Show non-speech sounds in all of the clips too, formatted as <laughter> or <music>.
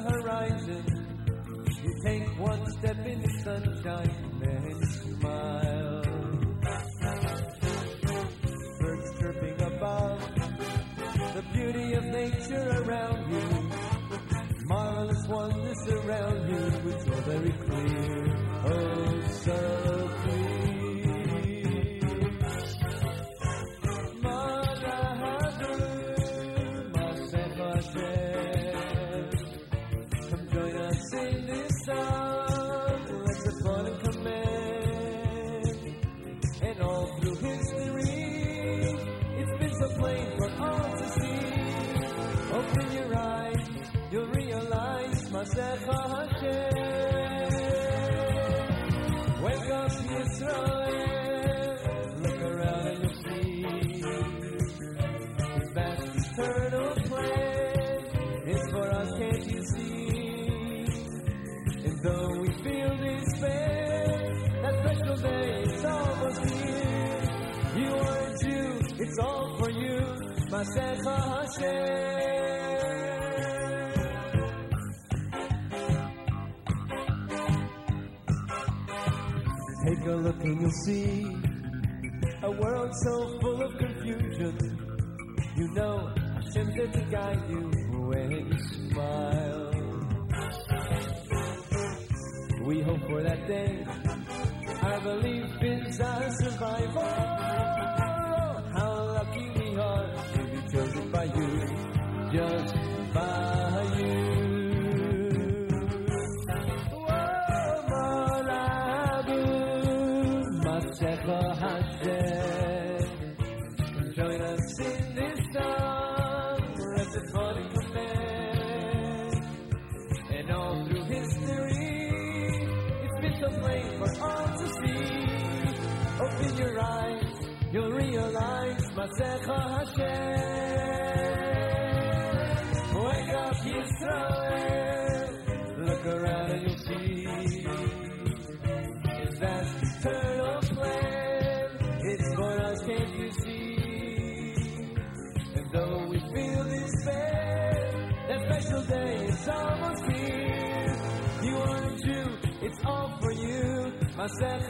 horizon. You take one step in the sunshine, and smile. Birds chirping above, the beauty of nature around you. Marvelous wonders surround you, which are very clear. see a world so full of confusion. You know, I'm tempted to guide you when you smile. We hope for that day פסח השם, wake up Yisrael, look around and you'll see that eternal plan, it's for us, can't you see? And though we feel despair, that special day is almost here. You are a Jew, it's all for you, Masech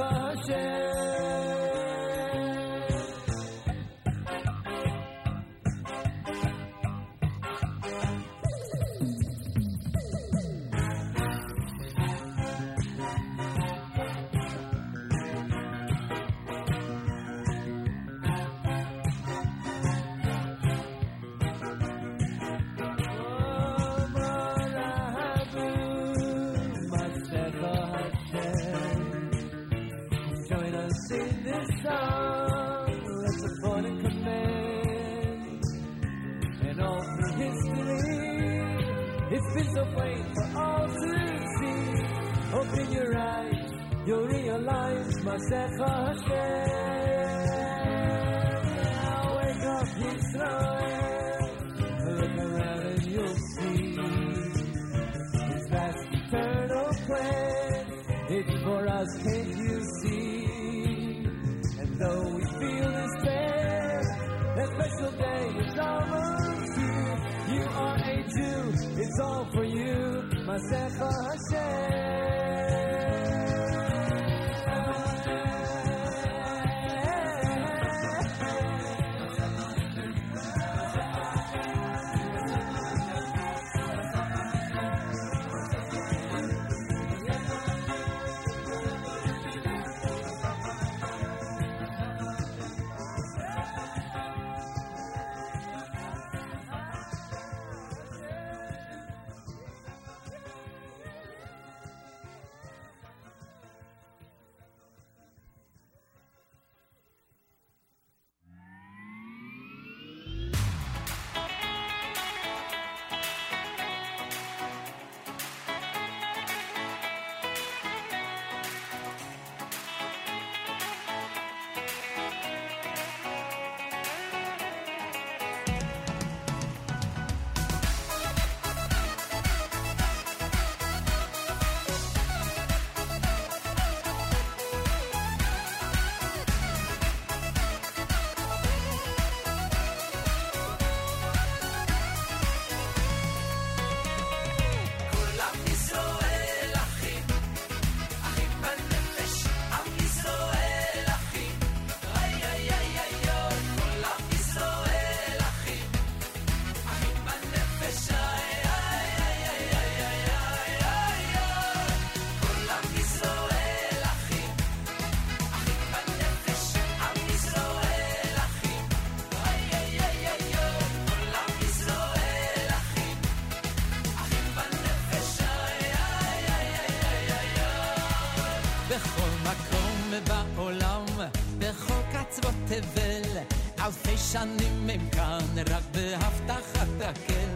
אלפי שנים הם כאן, רק בהבטחת הכסף.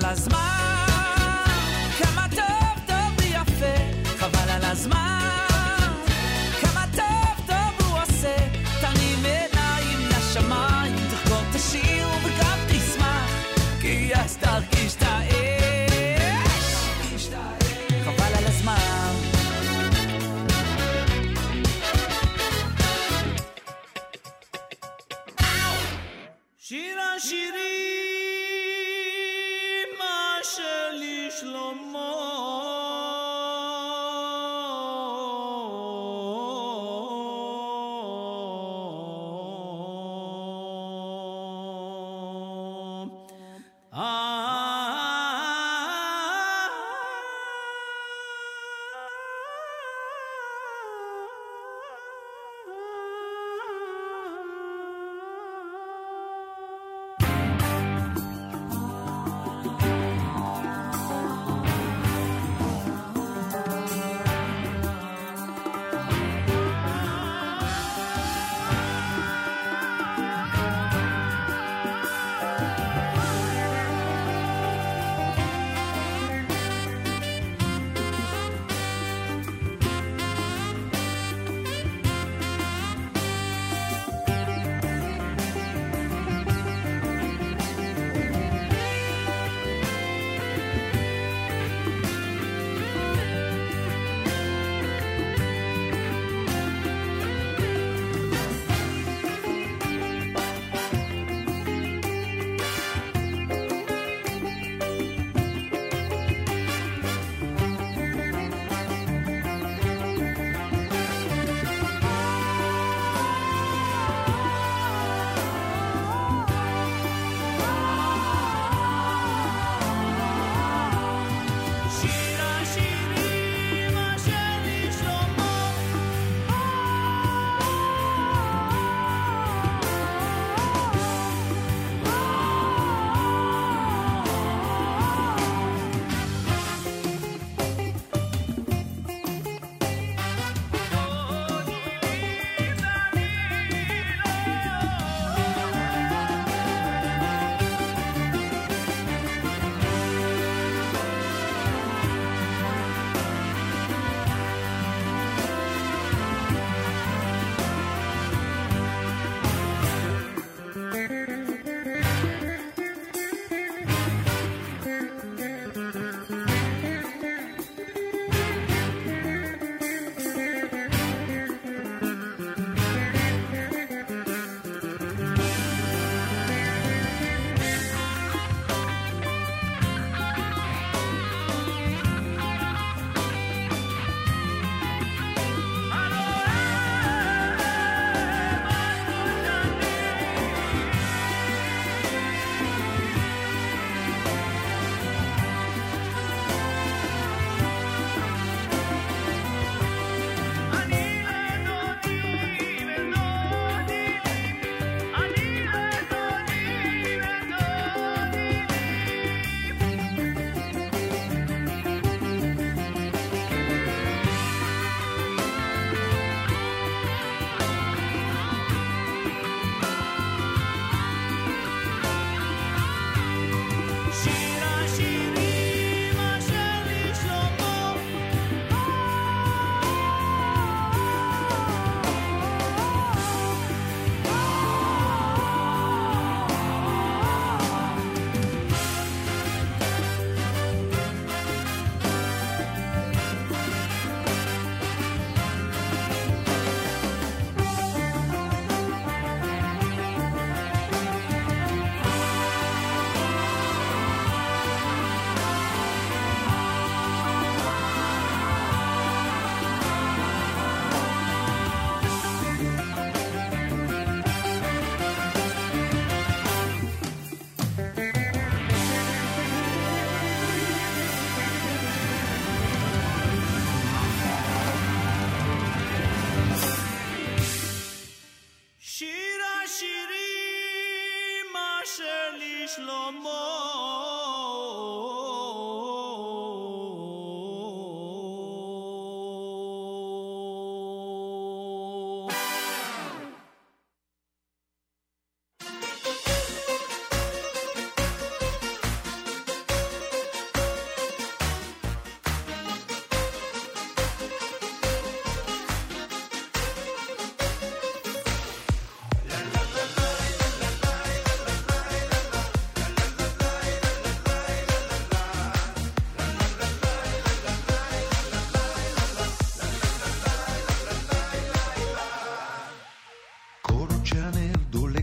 las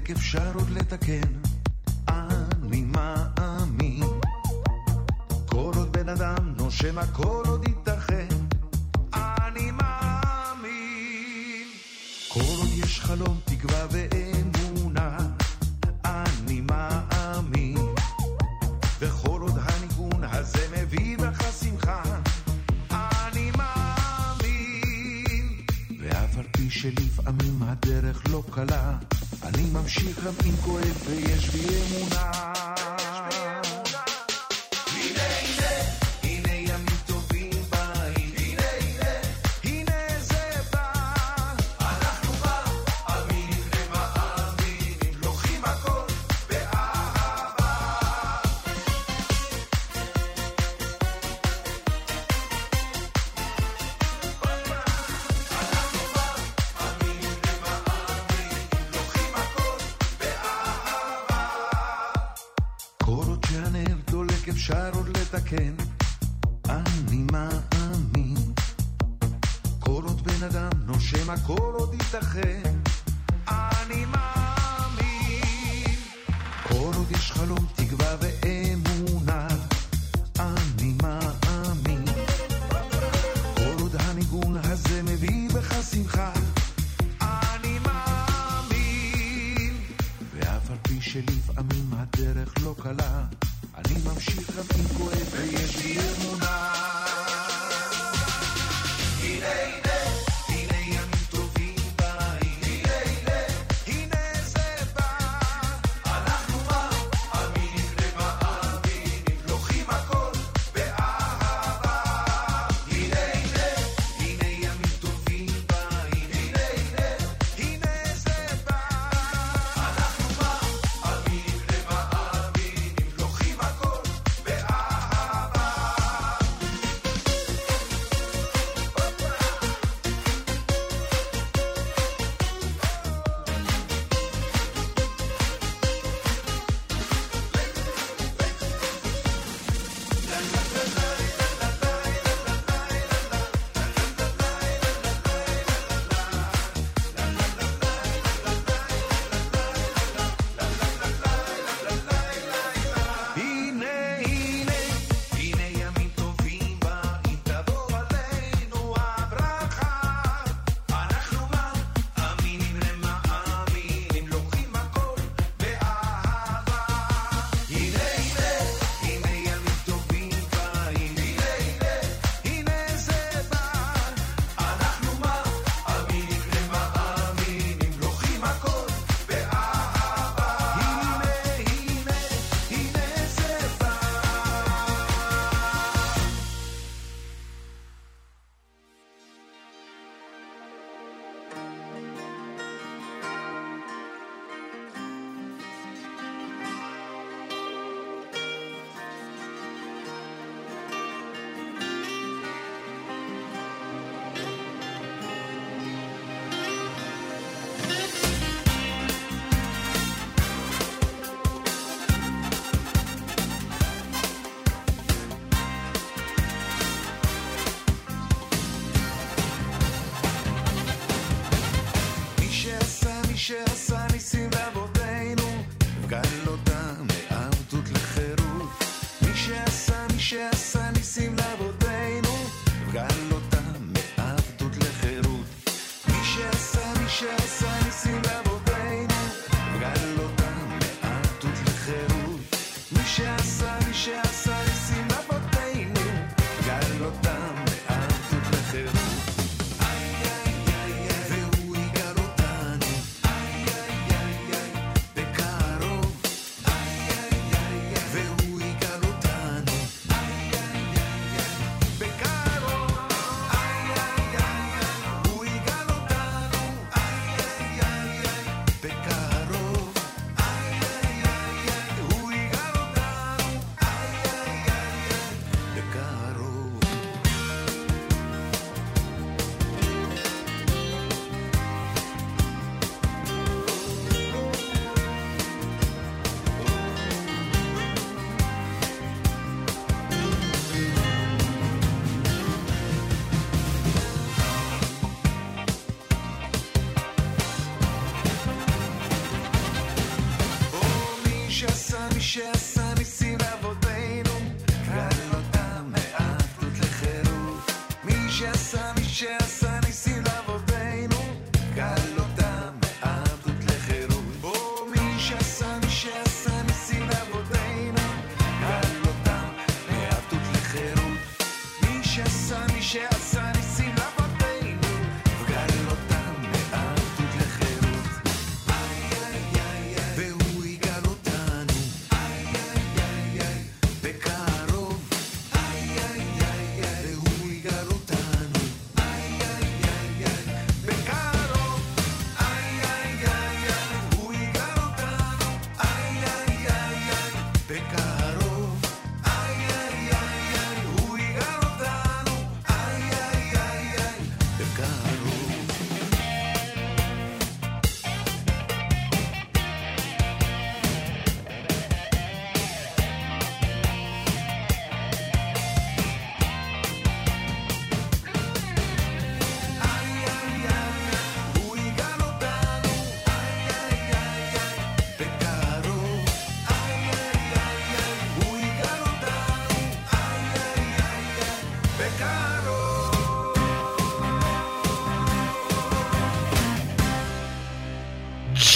צודק, אפשר עוד לתקן, אני מאמין. כל עוד בן אדם נושם, הכל עוד ייתכן, אני מאמין. כל עוד יש חלום, תקווה ואמונה, אני מאמין. וכל עוד הניגון הזה מביא בך שמחה, אני מאמין. ואף על פי שלפעמים הדרך לא קלה, אני ממשיך גם אם כואב ויש בי אמונה.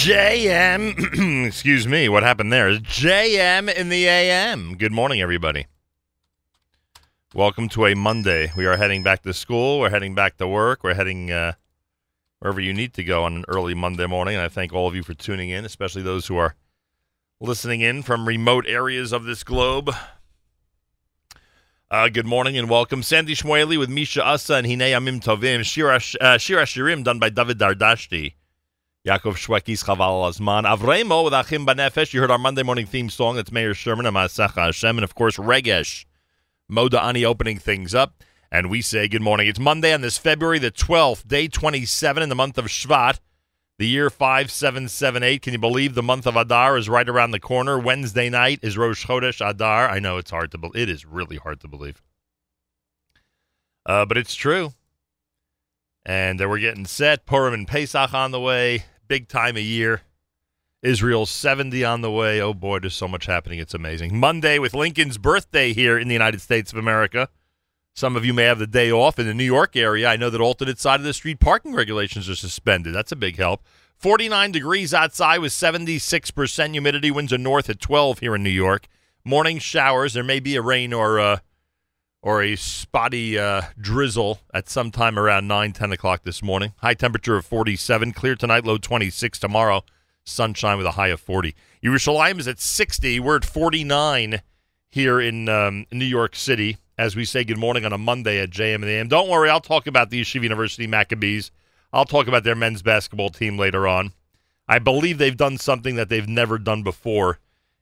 JM, <clears throat> excuse me, what happened there? JM in the AM. Good morning, everybody. Welcome to a Monday. We are heading back to school. We're heading back to work. We're heading uh, wherever you need to go on an early Monday morning. And I thank all of you for tuning in, especially those who are listening in from remote areas of this globe. Uh, good morning and welcome. Sandy Shmueli with Misha Asa and Hine Amim Tovim. Shira, uh, Shira Shirim done by David Dardashti. Yaakov Shwekey's Chaval Azman. Avremo with Achim Banefesh. You heard our Monday morning theme song. That's Mayor Sherman and Masecha Hashem. And of course, Regesh. Moda Ani opening things up. And we say good morning. It's Monday on this February the 12th, day 27 in the month of Shvat, the year 5778. Can you believe the month of Adar is right around the corner? Wednesday night is Rosh Chodesh Adar. I know it's hard to believe. It is really hard to believe. Uh, but it's true. And uh, we're getting set. Purim and Pesach on the way. Big time of year. Israel's 70 on the way. Oh boy, there's so much happening. It's amazing. Monday with Lincoln's birthday here in the United States of America. Some of you may have the day off in the New York area. I know that alternate side of the street parking regulations are suspended. That's a big help. 49 degrees outside with 76% humidity. Winds are north at 12 here in New York. Morning showers. There may be a rain or uh, or a spotty uh, drizzle at some time around 9, 10 o'clock this morning. High temperature of 47. Clear tonight, low 26 tomorrow. Sunshine with a high of 40. Yerushalayim is at 60. We're at 49 here in um, New York City as we say good morning on a Monday at JM and AM. Don't worry, I'll talk about the Yeshiva University Maccabees. I'll talk about their men's basketball team later on. I believe they've done something that they've never done before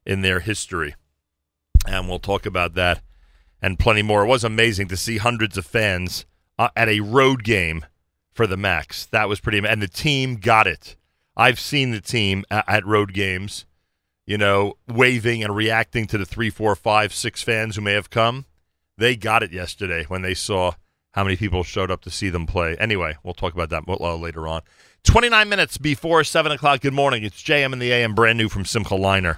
in their history. And we'll talk about that and plenty more. It was amazing to see hundreds of fans uh, at a road game for the Macs. That was pretty and the team got it. I've seen the team a- at road games, you know, waving and reacting to the three, four, five, six fans who may have come. They got it yesterday when they saw how many people showed up to see them play. Anyway, we'll talk about that uh, later on. 29 minutes before 7 o'clock. Good morning. It's JM and the AM, brand new from Simcha Leiner.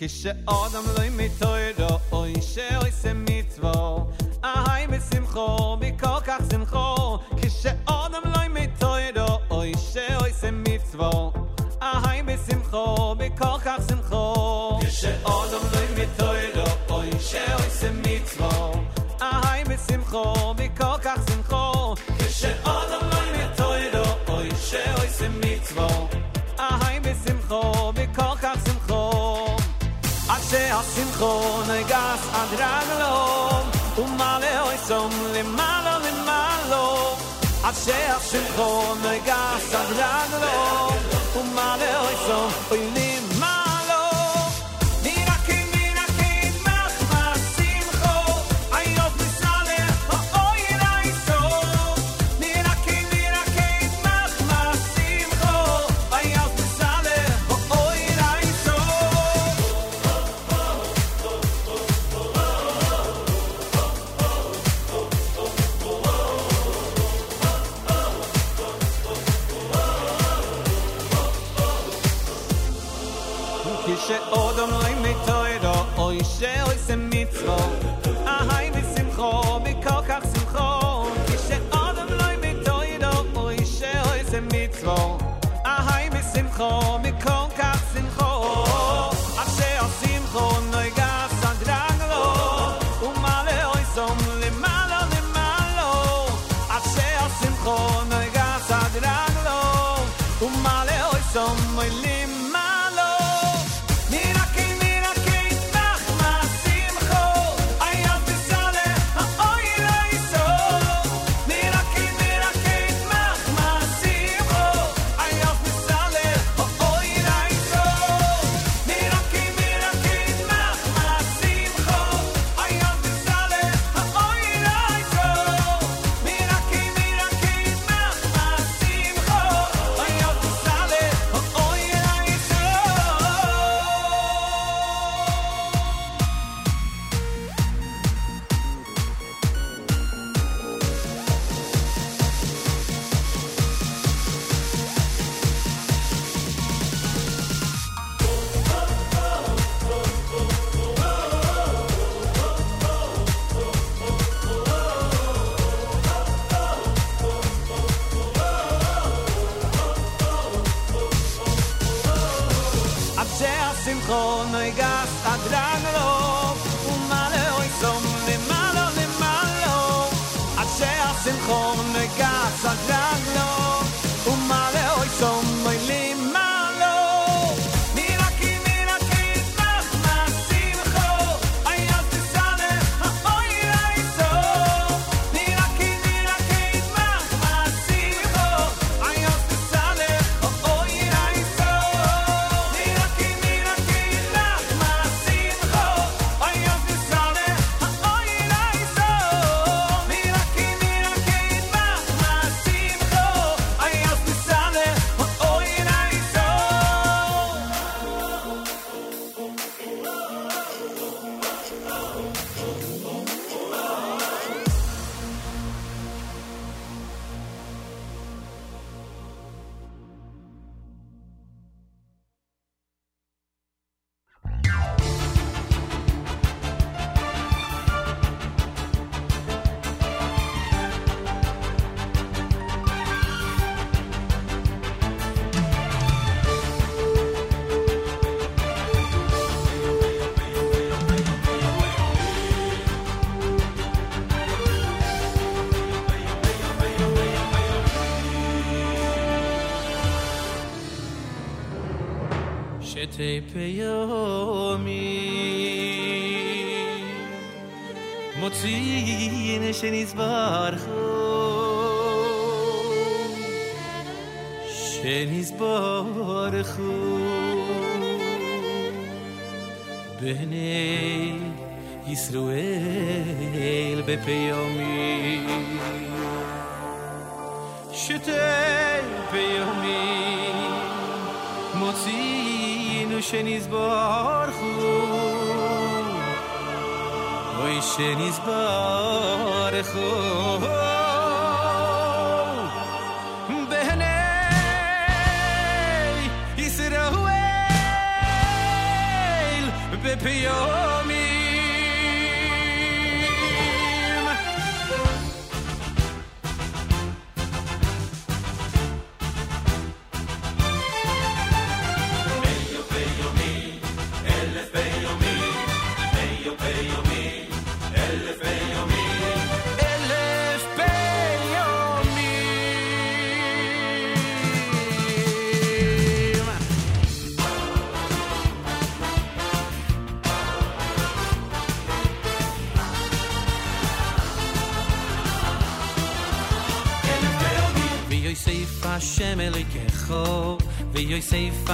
כשאדם לא מתוירו, אוי שאויסה מצוו, אהי בשמחו, מכל כך שמחו. כשאדם לא מתוירו, אוי שאויסה מצוו, אהי בשמחו, מכל כך שמחו. כשאדם לא מתוירו, אוי שאויסה מצוו, אהי בשמחו, מכל כך שמחו. כשאדם לא מתוירו, אוי שאויסה מצוו, אהי בשמחו, שהשמחו נגס עד רגלו ומעלה אוי סום למעלה למעלו עד שהשמחו נגס עד רגלו ומעלה אוי סום אוי oh.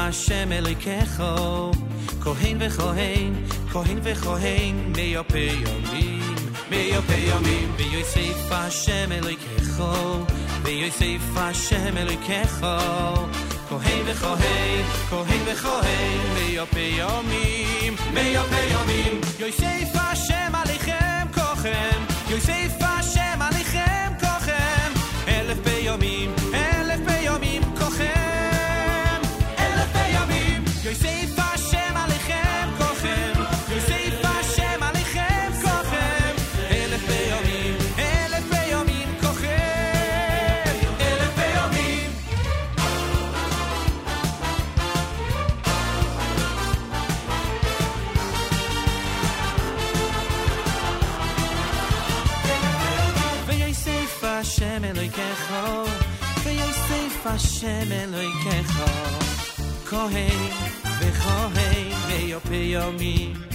Hashem Elikecho, Kohen v'Kohen, Kohen v'Kohen, Meyope Yomim, Meyope Yomim, V'Yosef Hashem Elikecho, V'Yosef Hashem Elikecho, Kohen v'Kohen, Kohen v'Kohen, Meyope Yomim, Meyope Yomim, Yosef Hashem Alichem Kochem, Yosef השם אלוהיכך, כהן וכהן ביופי יומים.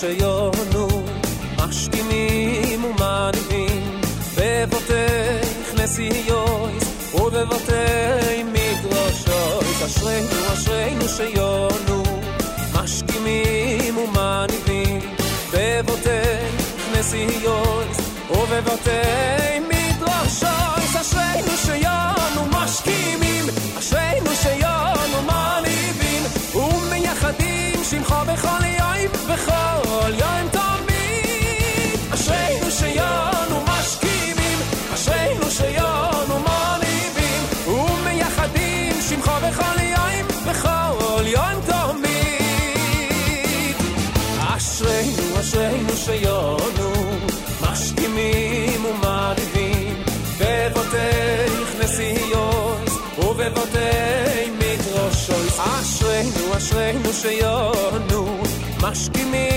soy yo. Masz ki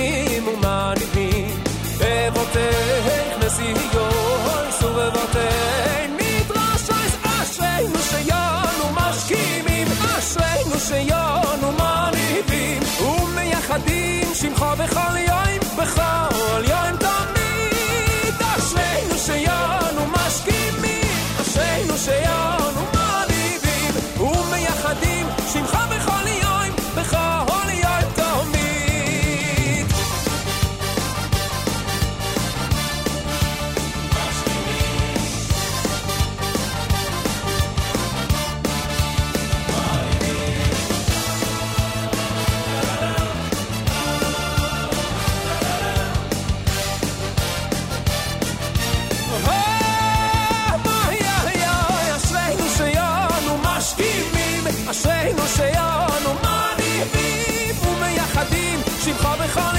שמך בך.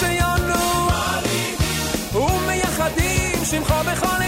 שיונו, ומייחדים שמחו בכל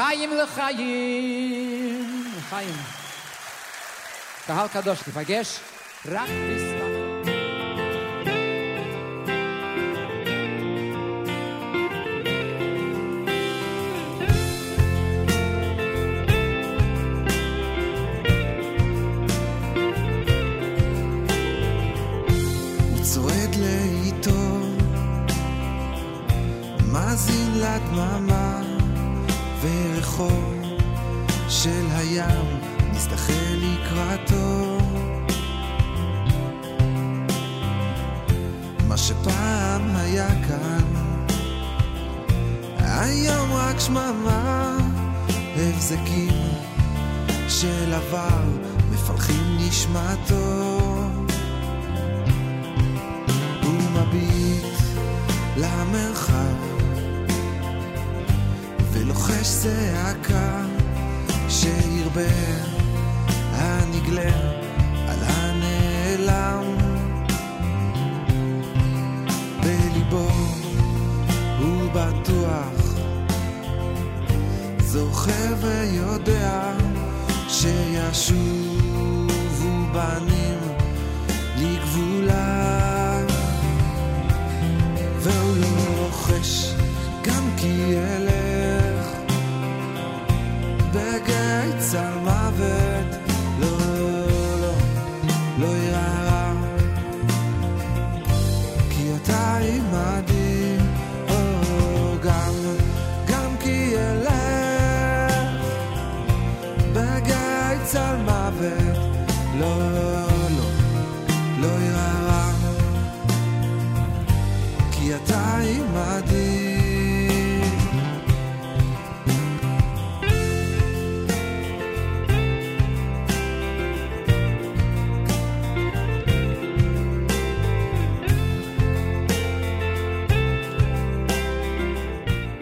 Chaim Lechaim. Chaim. Kahal Kadosh, vergesh. Rak bis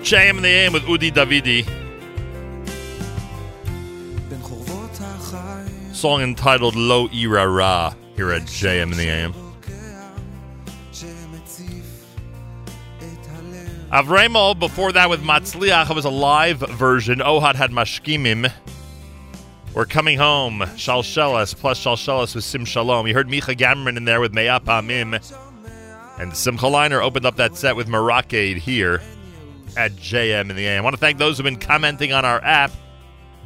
JM in the AM with Udi Davidi. Song entitled Lo Ira Ra here at JM in the AM. Avremo, before that with Matzliach, it was a live version. Ohad had Mashkimim. We're coming home. Shalshelas plus Shalshelas with Sim Shalom. You heard Micha Gamron in there with Meyap Amim. And Simcha Leiner opened up that set with Marakade here at JM in the AM. I want to thank those who've been commenting on our app.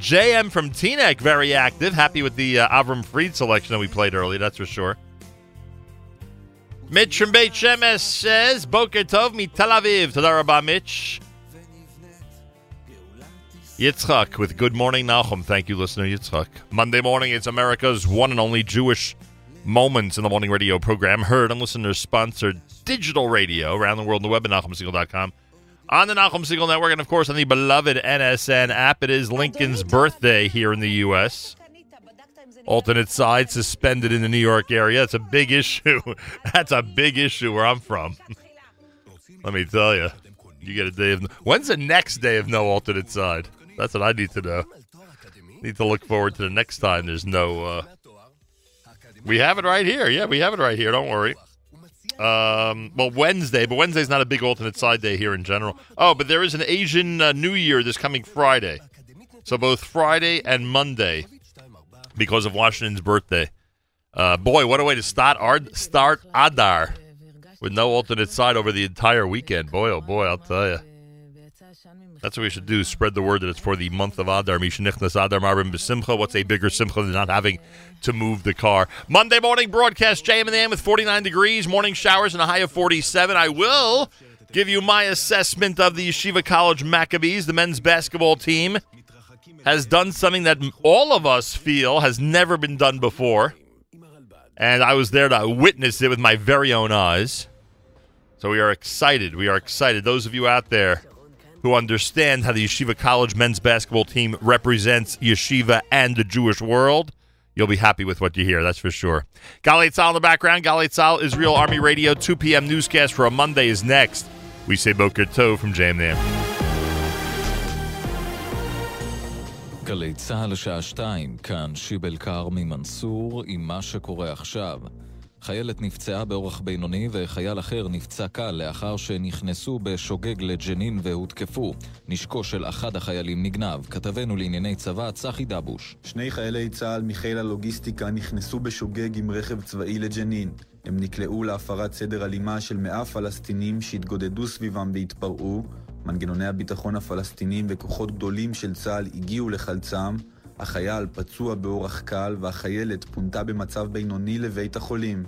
JM from Teaneck, very active. Happy with the uh, Avram Fried selection that we played earlier, that's for sure. Mitch from Beit Shemesh says, Boker Tov mi Tel Aviv. Toda Rabah, Mitch. Yitzchak with Good Morning Nachum. Thank you, listener Yitzchak. Monday morning, it's America's one and only Jewish Moments in the Morning radio program, heard on listener-sponsored digital radio around the world on the web at NachumSegal.com. On the Nachum Segal Network, and of course on the beloved NSN app. It is Lincoln's birthday here in the U.S. Alternate side suspended in the New York area. That's a big issue. <laughs> That's a big issue where I'm from. <laughs> Let me tell you. You get a day of. When's the next day of no alternate side? That's what I need to know. Need to look forward to the next time there's no. Uh, we have it right here. Yeah, we have it right here. Don't worry. Um, well, Wednesday, but Wednesday's not a big alternate side day here in general. Oh, but there is an Asian uh, New Year this coming Friday. So both Friday and Monday, because of Washington's birthday. Uh, boy, what a way to start Ard- start Adar with no alternate side over the entire weekend. Boy, oh boy, I'll tell you. That's what we should do. Spread the word that it's for the month of Adar. Mishnichnas Adar Marbim B'Simcha. What's a bigger simcha than not having to move the car? Monday morning broadcast, JM in the AM with 49 degrees, morning showers and a high of 47. I will give you my assessment of the Yeshiva College Maccabees, the men's basketball team. Has done something that all of us feel has never been done before. And I was there to witness it with my very own eyes. So we are excited. We are excited. Those of you out there who understand how the Yeshiva College men's basketball team represents Yeshiva and the Jewish world. You'll be happy with what you hear, that's for sure. Galei Tzahal in the background. Galei Tzahal, Israel Army Radio, 2 p.m. newscast for a Monday is next. We say Boker Tov from JMN. גלי צה"ל לשעה שתיים, כאן שיבל כרמי מנסור עם מה שקורה עכשיו. חיילת נפצעה באורח בינוני וחייל אחר נפצע קל לאחר שנכנסו בשוגג לג'נין והותקפו. נשקו של אחד החיילים נגנב. כתבנו לענייני צבא צחי דבוש. שני חיילי צה"ל מחיל הלוגיסטיקה נכנסו בשוגג עם רכב צבאי לג'נין. הם נקלעו להפרת סדר אלימה של מאה פלסטינים שהתגודדו סביבם והתפרעו. מנגנוני הביטחון הפלסטינים וכוחות גדולים של צה"ל הגיעו לחלצם. החייל פצוע באורח קל והחיילת פונתה במצב בינוני לבית החולים.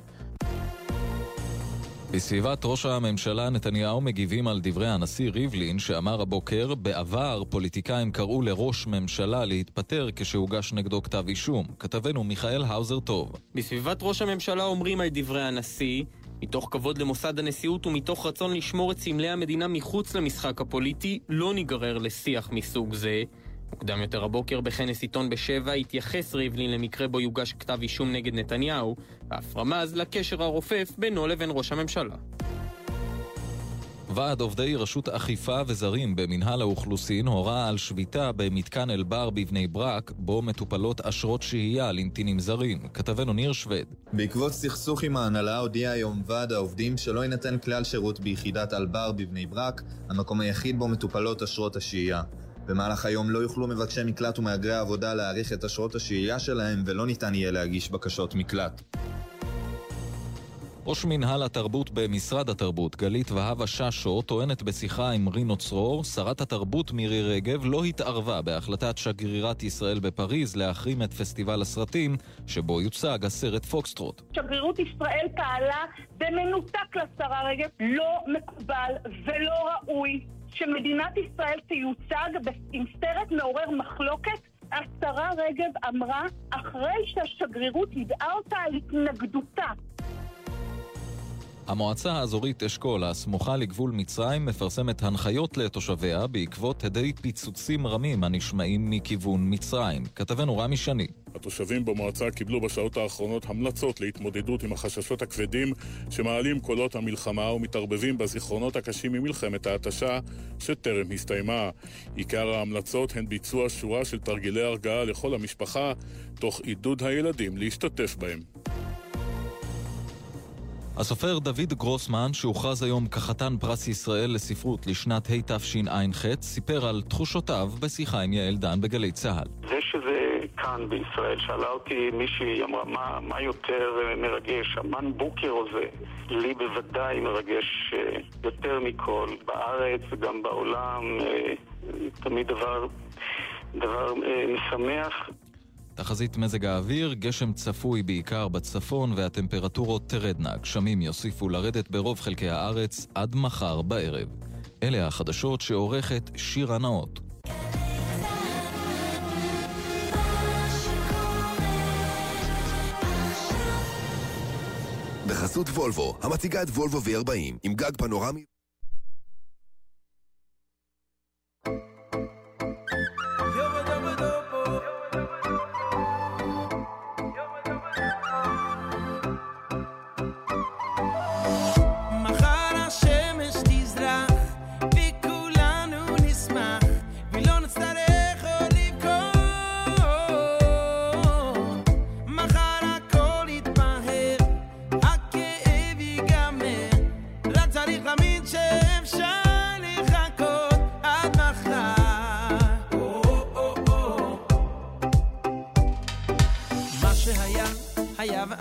בסביבת ראש הממשלה נתניהו מגיבים על דברי הנשיא ריבלין שאמר הבוקר, בעבר פוליטיקאים קראו לראש ממשלה להתפטר כשהוגש נגדו כתב אישום. כתבנו מיכאל האוזר טוב. בסביבת ראש הממשלה אומרים על דברי הנשיא, מתוך כבוד למוסד הנשיאות ומתוך רצון לשמור את סמלי המדינה מחוץ למשחק הפוליטי, לא ניגרר לשיח מסוג זה. מוקדם יותר הבוקר בכנס עיתון בשבע התייחס ריבלין למקרה בו יוגש כתב אישום נגד נתניהו, ואף רמז לקשר הרופף בינו לבין ראש הממשלה. ועד עובדי רשות אכיפה וזרים במינהל האוכלוסין הורה על שביתה במתקן אלבר בבני ברק, בו מטופלות אשרות שהייה לנתינים זרים. כתבנו ניר שווד. בעקבות סכסוך עם ההנהלה הודיע היום ועד העובדים שלא יינתן כלל שירות ביחידת אלבר בבני ברק, המקום היחיד בו מטופלות אשרות השהייה. במהלך היום לא יוכלו מבקשי מקלט ומהגרי העבודה להאריך את אשרות השהייה שלהם ולא ניתן יהיה להגיש בקשות מקלט. ראש מינהל התרבות במשרד התרבות, גלית והבה ששו, טוענת בשיחה עם רינו צרור, שרת התרבות מירי רגב לא התערבה בהחלטת שגרירת ישראל בפריז להחרים את פסטיבל הסרטים, שבו יוצג הסרט פוקסטרוט. שגרירות ישראל פעלה במנותק לשרה רגב. לא מקובל ולא ראוי שמדינת ישראל תיוצג עם סרט מעורר מחלוקת. השרה רגב אמרה, אחרי שהשגרירות ידעה אותה על התנגדותה המועצה האזורית אשכול, הסמוכה לגבול מצרים, מפרסמת הנחיות לתושביה בעקבות הדי פיצוצים רמים הנשמעים מכיוון מצרים. כתבנו רמי שני. התושבים במועצה קיבלו בשעות האחרונות המלצות להתמודדות עם החששות הכבדים שמעלים קולות המלחמה ומתערבבים בזיכרונות הקשים ממלחמת ההתשה שטרם הסתיימה. עיקר ההמלצות הן ביצוע שורה של תרגילי הרגעה לכל המשפחה, תוך עידוד הילדים להשתתף בהם. הסופר דוד גרוסמן, שהוכרז היום כחתן פרס ישראל לספרות לשנת התשע"ח, סיפר על תחושותיו בשיחה עם יעל דן בגלי צה"ל. זה שזה כאן בישראל, שאלה אותי מישהי, אמרה, מה, מה יותר מרגש, המן בוקר או זה? לי בוודאי מרגש יותר מכל, בארץ וגם בעולם, תמיד דבר, דבר משמח. תחזית מזג האוויר, גשם צפוי בעיקר בצפון והטמפרטורות תרדנה. גשמים יוסיפו לרדת ברוב חלקי הארץ עד מחר בערב. אלה החדשות שעורכת שירה נאות. בחסות וולבו, המציגה את וולבו V40 עם גג פנורמי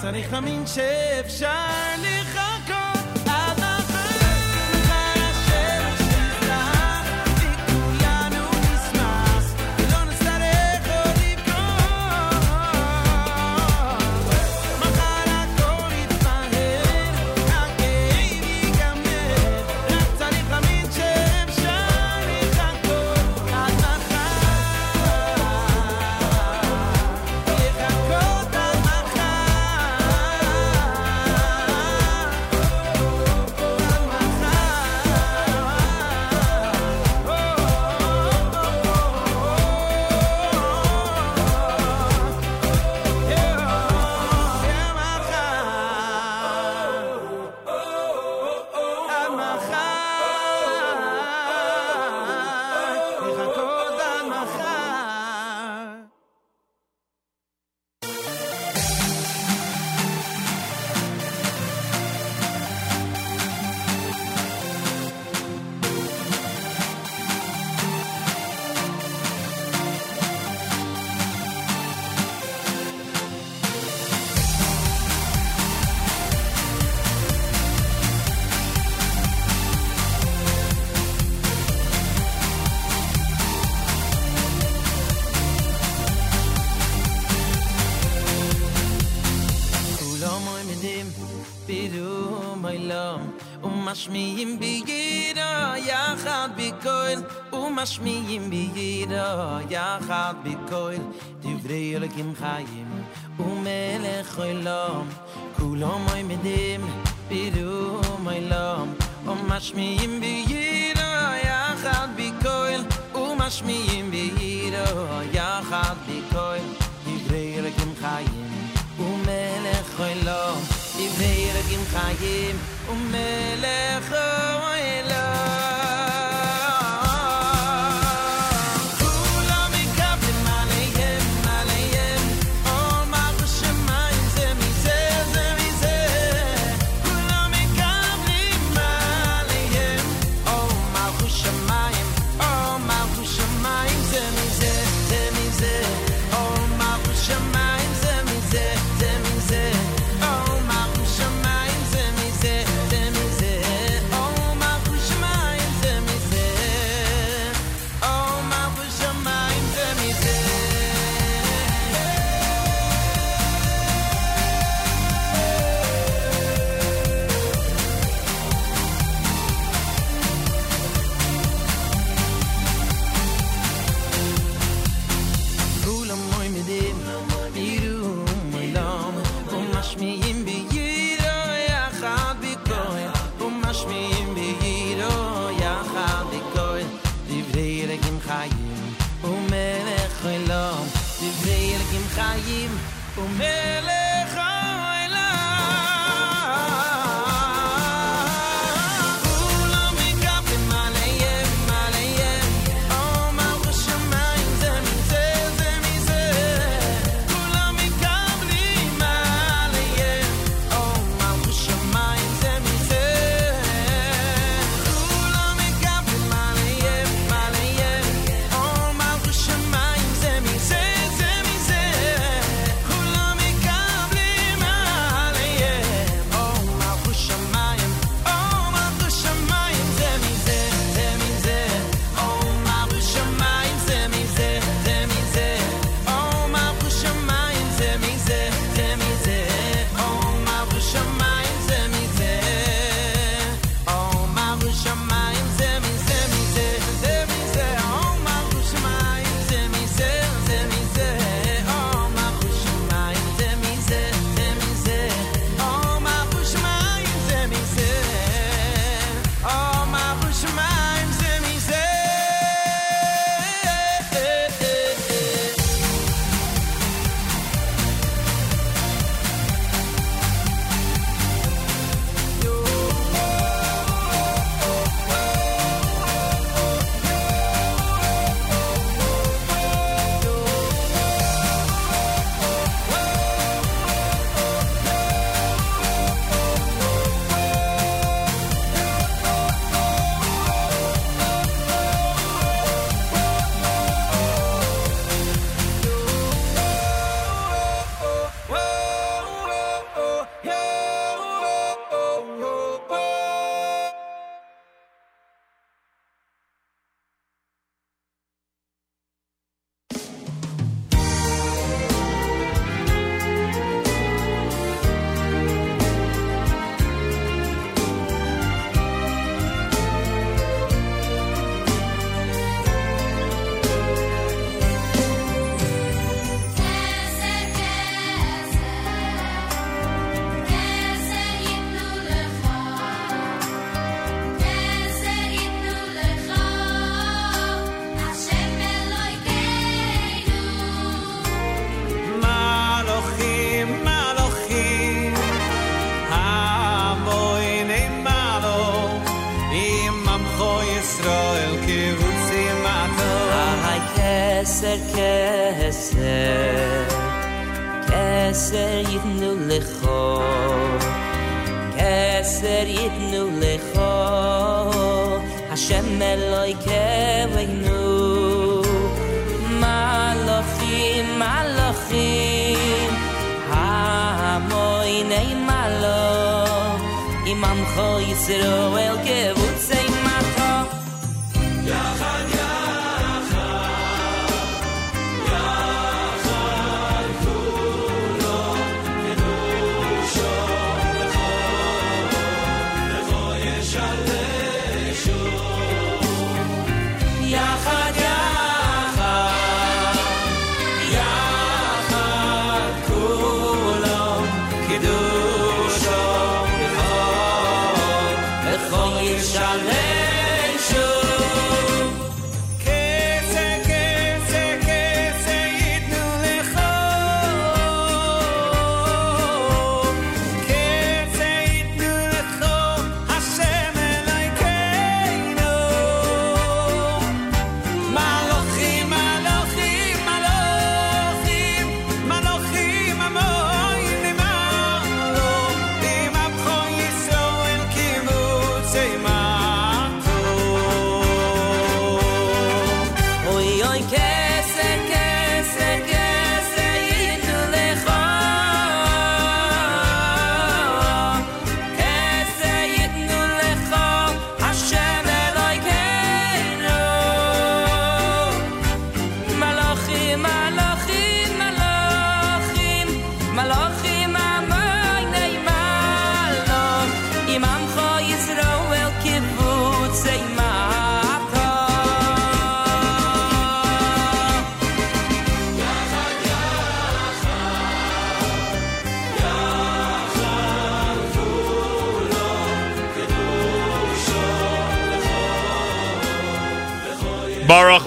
צריך להאמין שאפשר לראות.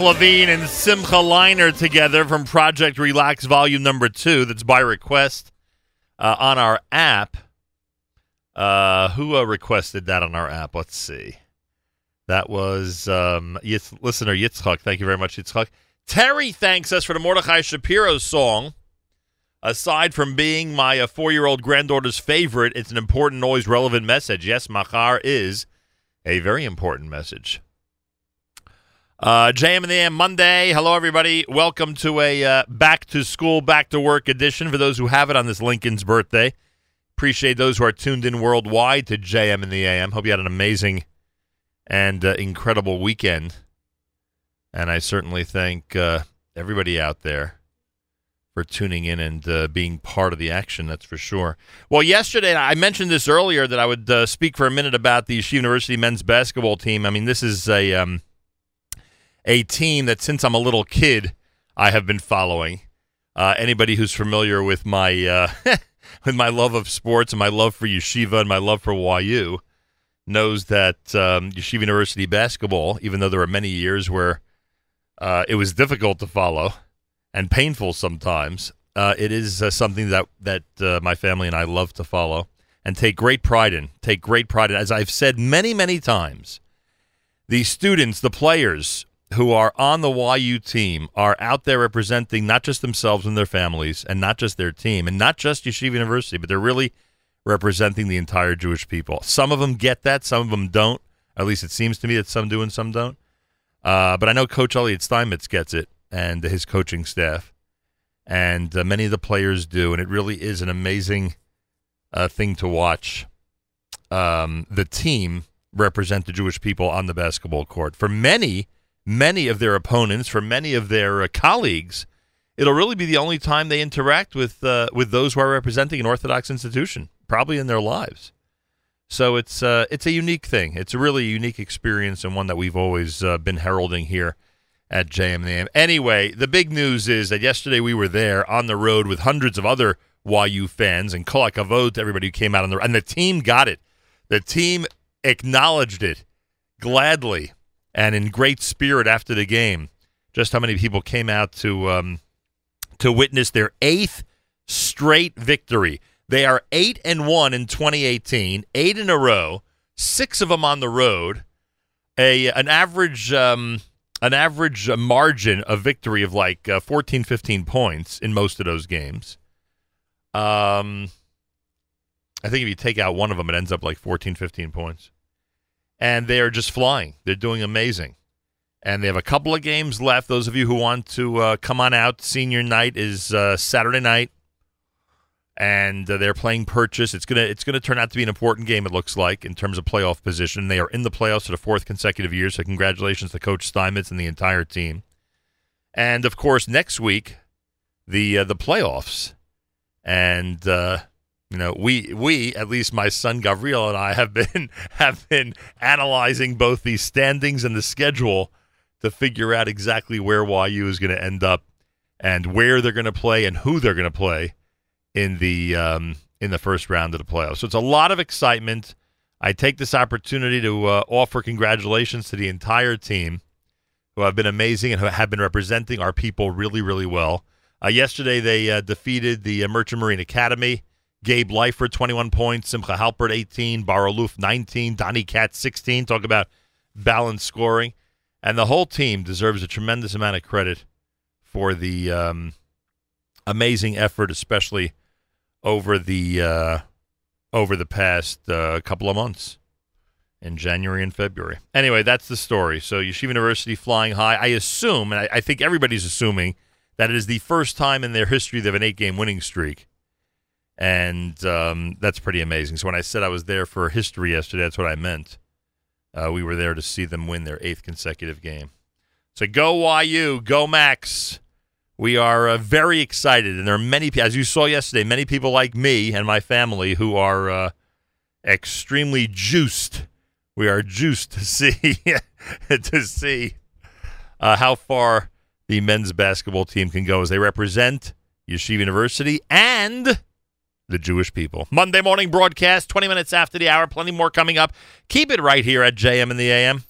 Levine and Simcha Leiner together from Project Relax Volume Number Two. That's by request uh, on our app. Uh, who uh, requested that on our app? Let's see. That was um, Yitz- listener Yitzchak. Thank you very much, Yitzchak. Terry thanks us for the Mordechai Shapiro song. Aside from being my uh, four-year-old granddaughter's favorite, it's an important, always relevant message. Yes, Machar is a very important message. Uh, JM in the AM Monday. Hello, everybody. Welcome to a uh, back to school, back to work edition for those who have it on this Lincoln's birthday. Appreciate those who are tuned in worldwide to JM in the AM. Hope you had an amazing and uh, incredible weekend. And I certainly thank uh, everybody out there for tuning in and uh, being part of the action. That's for sure. Well, yesterday I mentioned this earlier that I would uh, speak for a minute about the Yeshiva University men's basketball team. I mean, this is a um, a team that since I'm a little kid I have been following. Uh, anybody who's familiar with my uh, <laughs> with my love of sports and my love for yeshiva and my love for YU knows that um, Yeshiva University basketball, even though there were many years where uh, it was difficult to follow and painful sometimes, uh, it is uh, something that that uh, my family and I love to follow and take great pride in. Take great pride in. As I've said many, many times, the students, the players who are on the YU team are out there representing not just themselves and their families, and not just their team, and not just Yeshiva University, but they're really representing the entire Jewish people. Some of them get that, some of them don't. At least it seems to me that some do and some don't. Uh, but I know Coach Elliot Steinmetz gets it, and his coaching staff, and uh, many of the players do, and it really is an amazing uh, thing to watch. Um, the team represent the Jewish people on the basketball court. For many, many of their opponents, for many of their uh, colleagues, it'll really be the only time they interact with uh, with those who are representing an Orthodox institution, probably in their lives. So it's uh, it's a unique thing. It's a really unique experience and one that we've always uh, been heralding here at JM in the AM. Anyway, the big news is that yesterday we were there on the road with hundreds of other YU fans and kol hakavod to everybody who came out on the and the team got it. The team acknowledged it gladly and in great spirit after the game. Just how many people came out to um, to witness their eighth straight victory. They are eight and one in 2018, eight in a row, six of them on the road. A an average um, an average margin of victory of like uh, 14, 15 points in most of those games. Um, I think if you take out one of them, it ends up like 14, 15 points. And they are just flying. They're doing amazing. And they have a couple of games left. Those of you who want to uh, come on out, senior night is uh, Saturday night, and uh, they're playing Purchase. It's gonna it's gonna turn out to be an important game. It looks like in terms of playoff position. They are in the playoffs for the fourth consecutive year. So congratulations to Coach Steinmetz and the entire team. And of course, next week the uh, the playoffs, and uh, you know we we at least my son Gabriel and I have been <laughs> have been analyzing both the standings and the schedule to figure out exactly where YU is going to end up and where they're going to play and who they're going to play in the um, in the first round of the playoffs. So it's a lot of excitement. I take this opportunity to uh, offer congratulations to the entire team who have been amazing and who have been representing our people really, really well. Uh, yesterday, they uh, defeated the Merchant Marine Academy. Gabe Leifert, 21 points. Simcha Halpert, 18. Bar Alluf, 19. Donnie Katz, 16. Talk about balanced scoring. And the whole team deserves a tremendous amount of credit for the um, amazing effort, especially over the uh, over the past uh, couple of months in January and February. Anyway, that's the story. So Yeshiva University flying high. I assume, and I, I think everybody's assuming, that it is the first time in their history they have an eight-game winning streak, and um, that's pretty amazing. So when I said I was there for history yesterday, that's what I meant. Uh, we were there to see them win their eighth consecutive game. So go YU, go Macs. We are uh, very excited, and there are many, as you saw yesterday, many people like me and my family who are uh, extremely juiced. We are juiced to <laughs> see to see uh, how far the men's basketball team can go as they represent Yeshiva University and the Jewish people. Monday morning broadcast, 20 minutes after the hour. Plenty more coming up. Keep it right here at JM in the AM.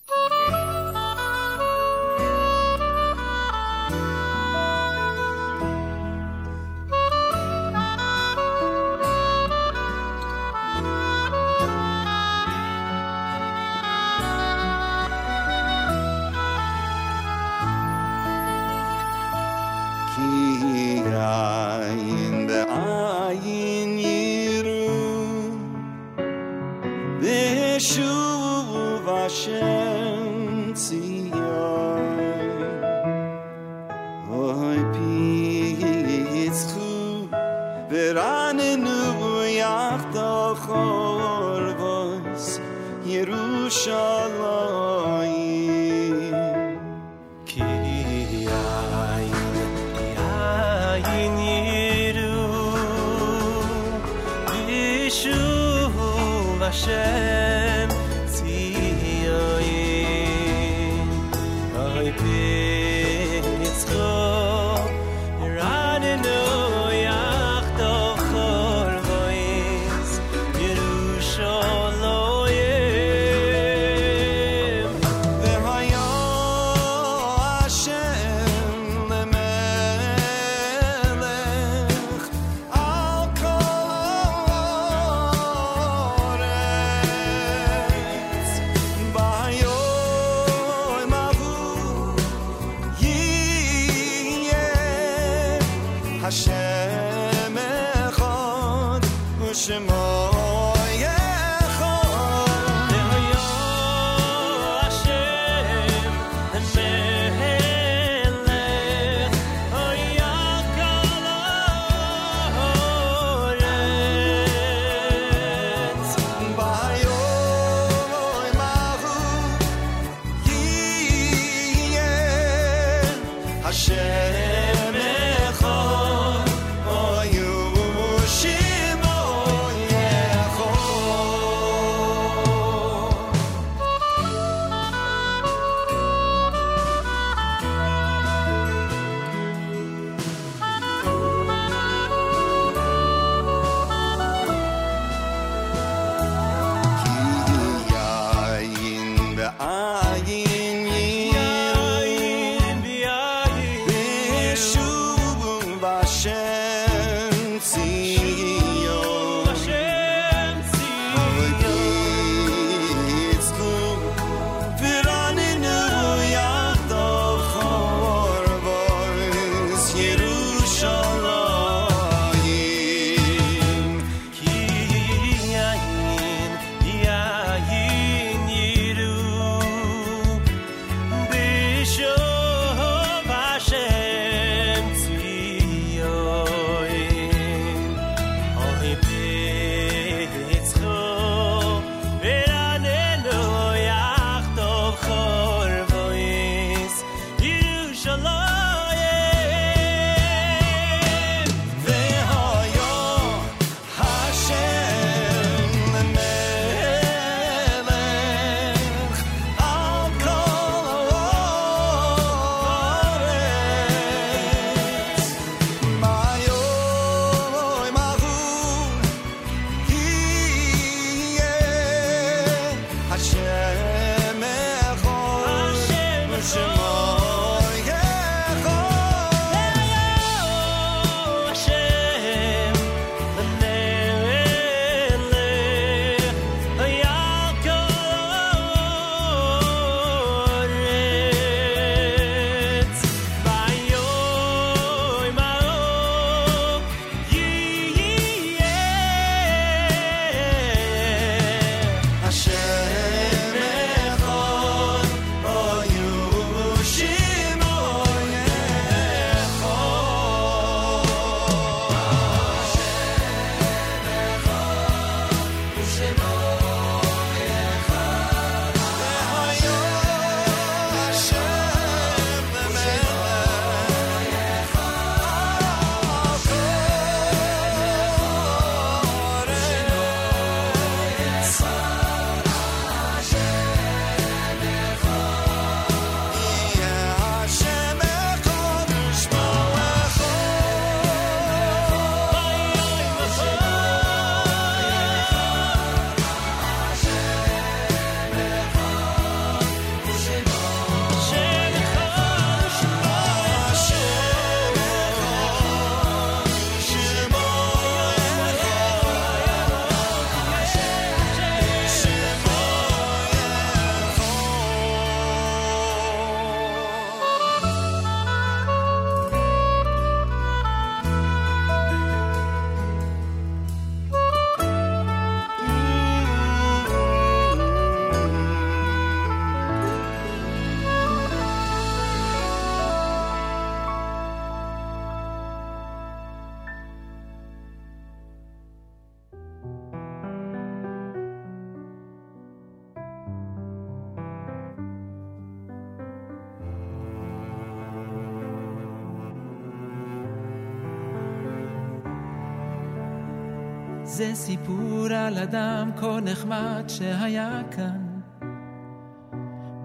זה סיפור על אדם כה נחמד שהיה כאן,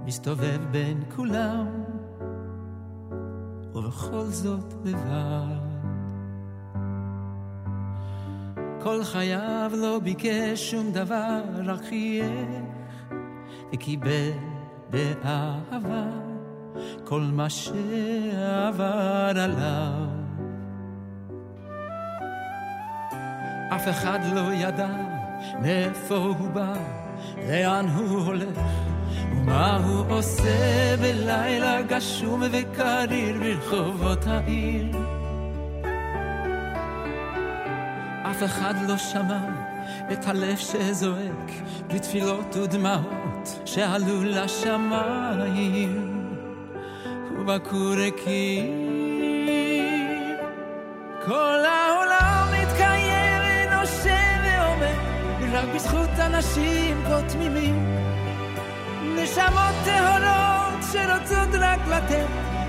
מסתובב בין כולם, ובכל זאת לבד. כל חייו לא ביקש שום דבר, רק חייך וקיבל באהבה כל מה שעבר עליו. אף אחד לא ידע מאיפה הוא בא, לאן הוא הולך, ומה הוא עושה בלילה גשום וקריר ברחובות העיר. אף אחד לא שמע את הלב שזועק בתפילות ודמעות שעלו לשמיים ובקעו ריקים. כל העולם בזכות אנשים כה תמימים. נשמות טהורות שרוצות רק לתת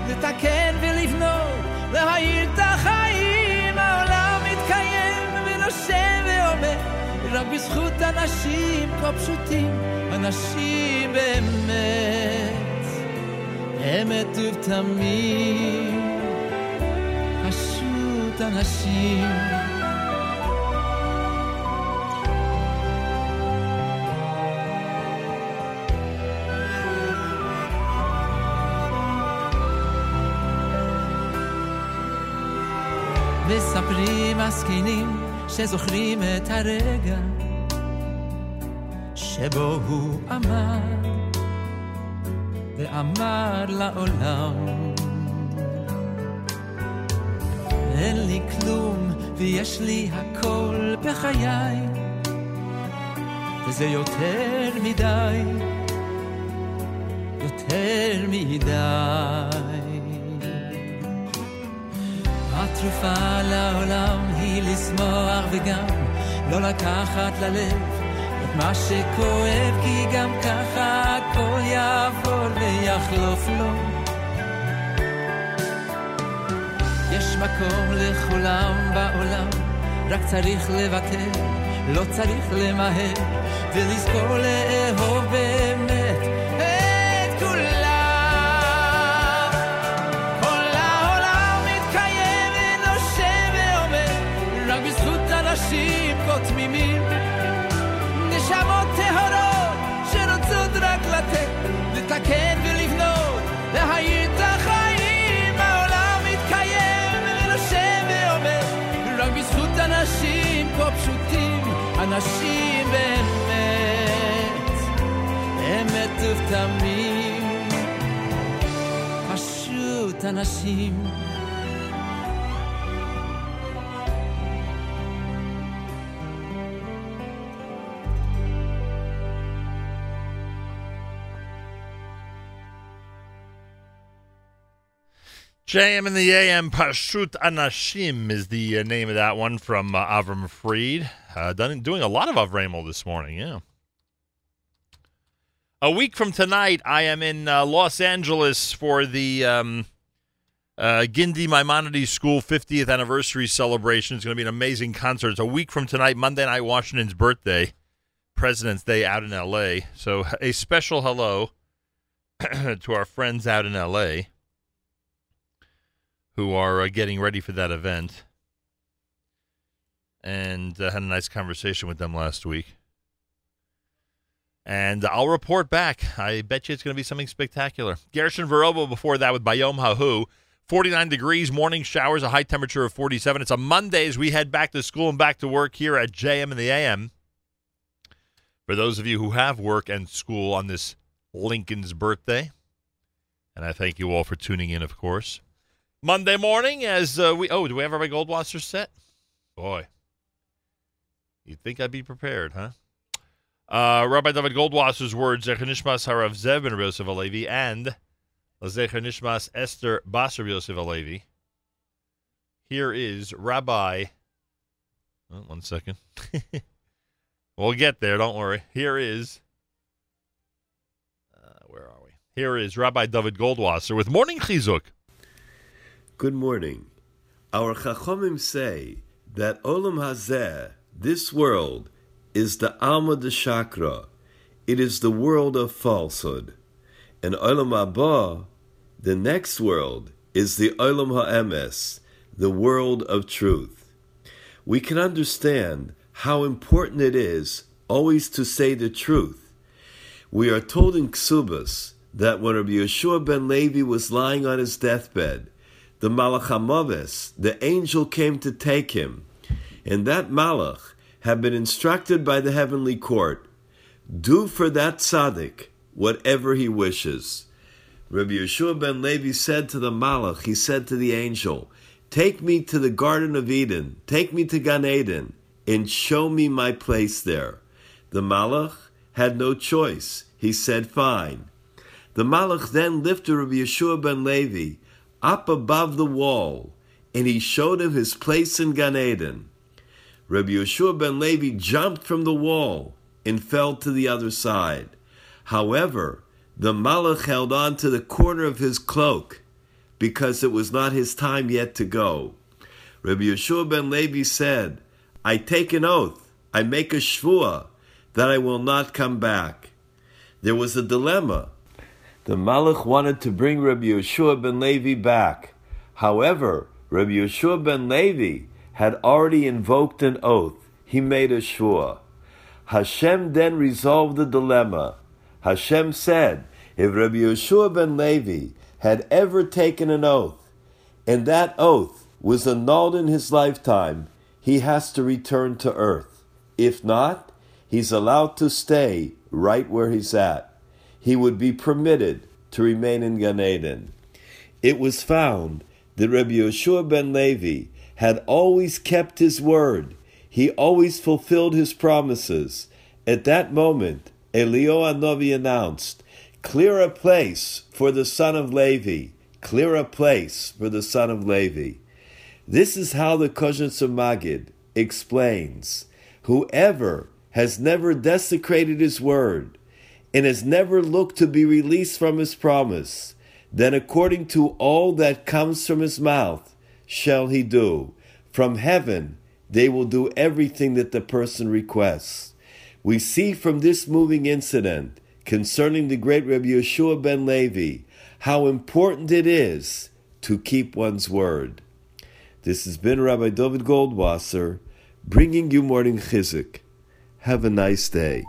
לתקן ולבנות להאיר את החיים. העולם מתקיים ונושם ועומד רק בזכות אנשים כה פשוטים אנשים באמת אמת ובתמים. פשוט אנשים מספרים הזקנים שזוכרים את הרגע שבו הוא עמד ואמר לעולם אין לי כלום ויש לי הכל בחיי וזה יותר מדי יותר מדי התרופה לעולם היא לשמוח וגם לא לקחת ללב את מה שכואב כי גם ככה הכל יעבור ויחלוף לו. יש מקום לכולם בעולם רק צריך לוותר לא צריך למהר ולזכור לאהוב באמת כה תמימים. נשמות טהורות שרוצות רק לתת לתקן ולבנות. להאיר את החיים העולם מתקיים ונושם ועומד רק בזכות אנשים כה פשוטים אנשים באמת אמת ובתמים. פשוט אנשים JM and the AM, Pashut Anashim is the uh, name of that one from uh, Avraham Fried. Uh, done, doing a lot of Avramo this morning, yeah. A week from tonight, I am in uh, Los Angeles for the um, uh, Gindi Maimonides School 50th anniversary celebration. It's going to be an amazing concert. It's a week from tonight, Monday night, Washington's birthday, President's Day out in L.A. So a special hello <clears throat> to our friends out in L.A who are uh, getting ready for that event. And uh, had a nice conversation with them last week. And I'll report back. I bet you it's going to be something spectacular. Gershon Veroba before that with Bayom Hahu. 49 degrees, morning showers, a high temperature of 47. It's a Monday as we head back to school and back to work here at JM and the AM. For those of you who have work and school on this Lincoln's birthday, and I thank you all for tuning in, of course. Monday morning, as uh, we oh, do we have our Goldwasser set? Boy, you'd think I'd be prepared, huh? Uh, Rabbi David Goldwasser's words: Zecher Nishmas Harav Zev ben Yosef Alevi and Zecher Nishmas Esther Bas Rabbi Yosef Alevi. Here is Rabbi. Oh, one second. <laughs> we'll get there. Don't worry. Here is. Uh, where are we? Here is Rabbi David Goldwasser with Morning Chizuk. Good morning. Our Chachomim say that Olam Hazeh, This world is the Alma de Shikra. It is the world of falsehood. And Olam Haba, the next world, is the Olam HaEmes, the world of truth. We can understand how important it is always to say the truth. We are told in Ksubas that when Rabbi Yehoshua ben Levi was lying on his deathbed, the Malach HaMaves, the angel came to take him, and that Malach had been instructed by the heavenly court, do for that tzaddik whatever he wishes. Rabbi Yehoshua ben Levi said to the Malach, he said to the angel, Take me to the Garden of Eden, take me to Gan Eden, and show me my place there. The Malach had no choice. He said, Fine. The Malach then lifted Rabbi Yehoshua ben Levi up above the wall, and he showed him his place in Gan Eden. Rabbi Yehoshua ben Levi jumped from the wall and fell to the other side. However, the Malach held on to the corner of his cloak because it was not his time yet to go. Rabbi Yehoshua ben Levi said, I take an oath, I make a shvua, that I will not come back. There was a dilemma. The Malach wanted to bring Rabbi Yehoshua ben Levi back. However, Rabbi Yehoshua ben Levi had already invoked an oath. He made a shvua. Hashem then resolved the dilemma. Hashem said, if Rabbi Yehoshua ben Levi had ever taken an oath, and that oath was annulled in his lifetime, he has to return to earth. If not, he's allowed to stay right where he's at. He would be permitted to remain in Gan Eden. It was found that Rabbi Yehoshua ben Levi had always kept his word. He always fulfilled his promises. At that moment, Eliyahu Hanavi announced, Clear a place for the son of Levi. Clear a place for the son of Levi. This is how the Kozhnitzer Magid explains Whoever has never desecrated his word and has never looked to be released from his promise, then according to all that comes from his mouth shall he do. From heaven they will do everything that the person requests. We see from this moving incident concerning the great Rabbi Yehoshua ben Levi how important it is to keep one's word. This has been Rabbi David Goldwasser bringing you morning chizuk. Have a nice day.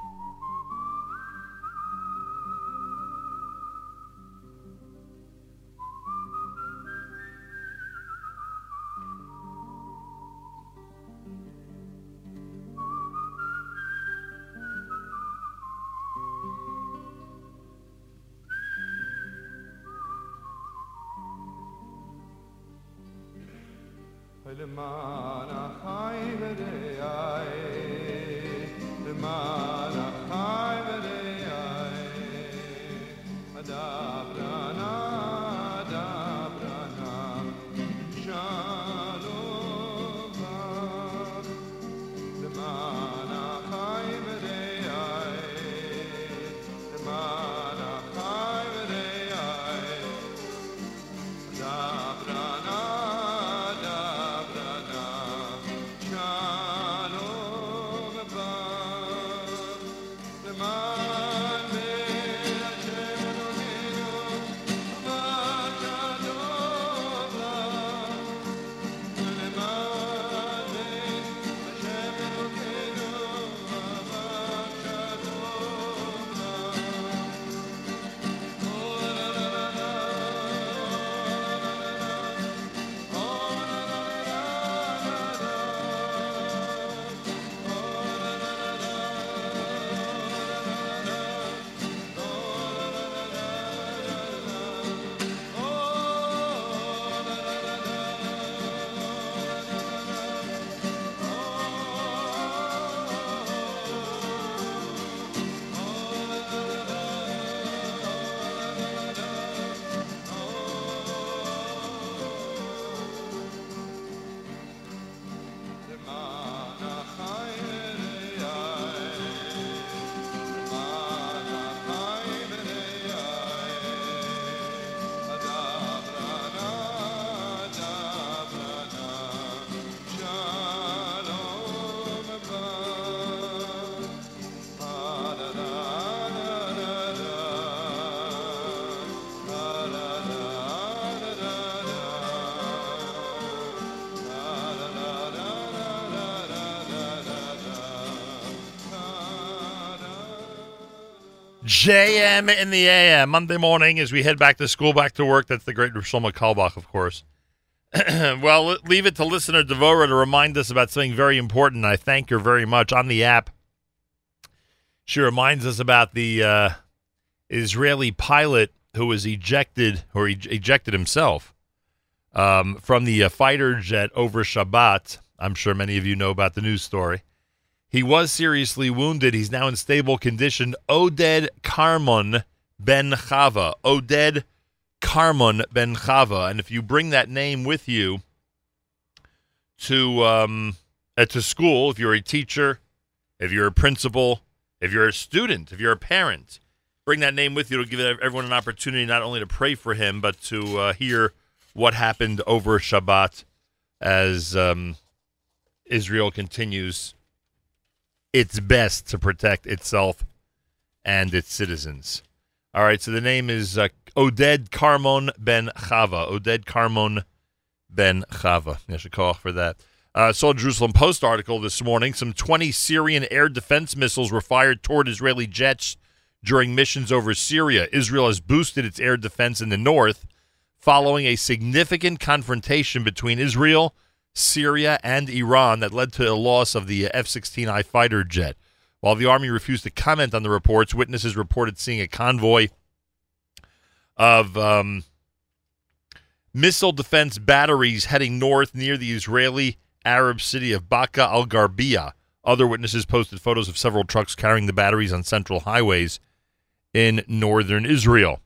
JM in the AM Monday morning as we head back to school, back to work. That's the great Shlomo Carlebach, of course. <clears throat> well, leave it to listener Devora to remind us about something very important. I thank her very much on the app. She reminds us about the uh, Israeli pilot who was ejected or ejected himself um, from the uh, fighter jet over Shabbat. I'm sure many of you know about the news story. He was seriously wounded. He's now in stable condition. Oded Carmon Ben Chava. Oded Carmon Ben Chava. And if you bring that name with you to um, uh, to school, if you're a teacher, if you're a principal, if you're a student, if you're a parent, bring that name with you. It'll give everyone an opportunity not only to pray for him, but to uh, hear what happened over Shabbat as um, Israel continues its best to protect itself and its citizens. All right, so the name is uh, Oded Carmon Ben Chava. Oded Carmon Ben Chava. I should call for that. Uh, saw Jerusalem Post article this morning. Some 20 Syrian air defense missiles were fired toward Israeli jets during missions over Syria. Israel has boosted its air defense in the north following a significant confrontation between Israel Syria, and Iran that led to the loss of the F 16I fighter jet. While the Army refused to comment on the reports, witnesses reported seeing a convoy of um, missile defense batteries heading north near the Israeli Arab city of Baka al Gharbiya. Other witnesses posted photos of several trucks carrying the batteries on central highways in northern Israel.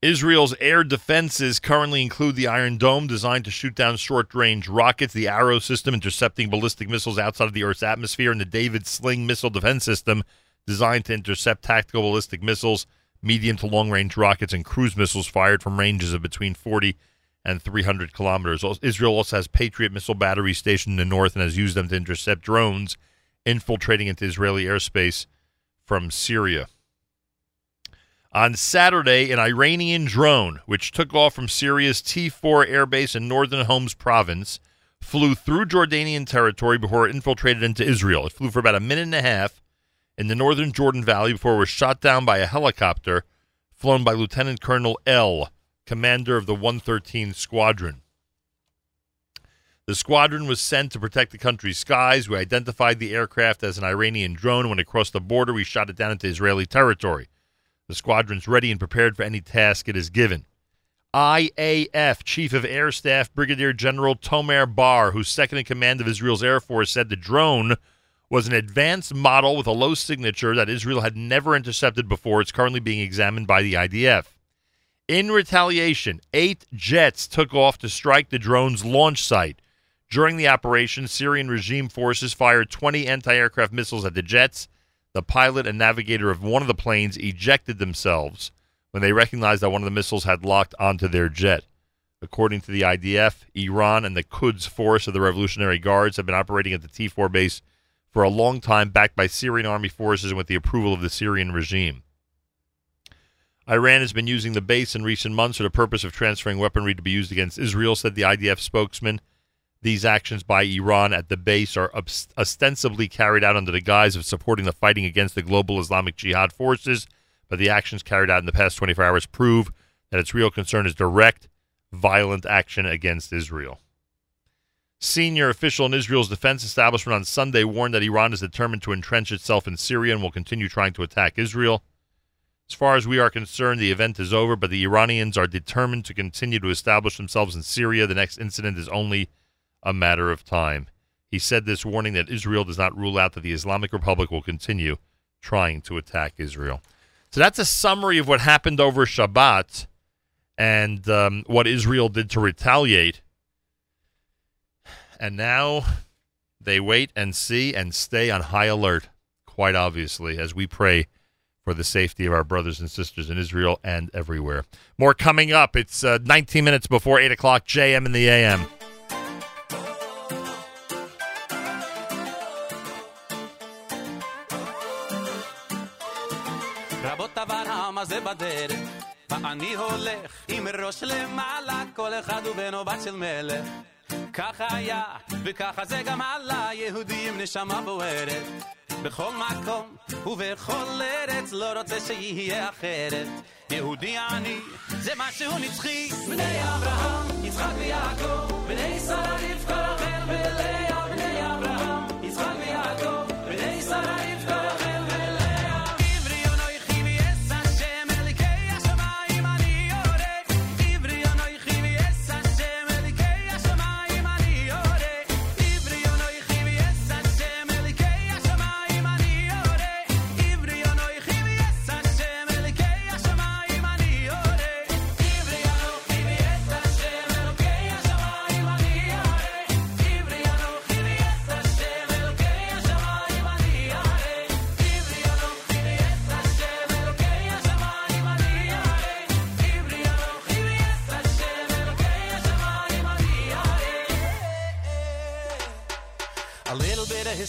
Israel's air defenses currently include the Iron Dome, designed to shoot down short range rockets, the Arrow system, intercepting ballistic missiles outside of the Earth's atmosphere, and the David Sling missile defense system, designed to intercept tactical ballistic missiles, medium to long range rockets, and cruise missiles fired from ranges of between 40 and 300 kilometers. Israel also has Patriot missile batteries stationed in the north and has used them to intercept drones infiltrating into Israeli airspace from Syria. On Saturday, an Iranian drone, which took off from Syria's T 4 airbase in northern Homs province, flew through Jordanian territory before it infiltrated into Israel. It flew for about a minute and a half in the northern Jordan Valley before it was shot down by a helicopter flown by Lieutenant Colonel L, commander of the 113 Squadron. The squadron was sent to protect the country's skies. We identified the aircraft as an Iranian drone. When it crossed the border, we shot it down into Israeli territory. The squadron's ready and prepared for any task it is given. IAF Chief of Air Staff Brigadier General Tomer Bar, who's second in command of Israel's Air Force, said the drone was an advanced model with a low signature that Israel had never intercepted before. It's currently being examined by the IDF. In retaliation, eight jets took off to strike the drone's launch site. During the operation, Syrian regime forces fired 20 anti aircraft missiles at the jets the pilot and navigator of one of the planes ejected themselves when they recognized that one of the missiles had locked onto their jet. According to the IDF, Iran and the Quds Force of the Revolutionary Guards have been operating at the T 4 base for a long time, backed by Syrian army forces and with the approval of the Syrian regime. Iran has been using the base in recent months for the purpose of transferring weaponry to be used against Israel, said the IDF spokesman. These actions by Iran at the base are ostensibly carried out under the guise of supporting the fighting against the global Islamic Jihad forces, but the actions carried out in the past 24 hours prove that its real concern is direct, violent action against Israel. Senior official in Israel's defense establishment on Sunday warned that Iran is determined to entrench itself in Syria and will continue trying to attack Israel. As far as we are concerned, the event is over, but the Iranians are determined to continue to establish themselves in Syria. The next incident is only a matter of time. He said this warning that Israel does not rule out that the Islamic Republic will continue trying to attack Israel. So that's a summary of what happened over Shabbat and um, what Israel did to retaliate. And now they wait and see and stay on high alert, quite obviously, as we pray for the safety of our brothers and sisters in Israel and everywhere. More coming up. It's uh, 19 minutes before 8 o'clock, JM in the AM. ואני הולך עם ראש למעלה כל אחד הוא בנו בת של מלך. ככה היה וככה זה גם עלה יהודים נשמה בוערת. בכל מקום ובכל ארץ לא רוצה שיהיה אחרת. יהודי אני זה משהו נצחי. בני אברהם, יצחק ויעקב בני שרה רבקה רחל ולאה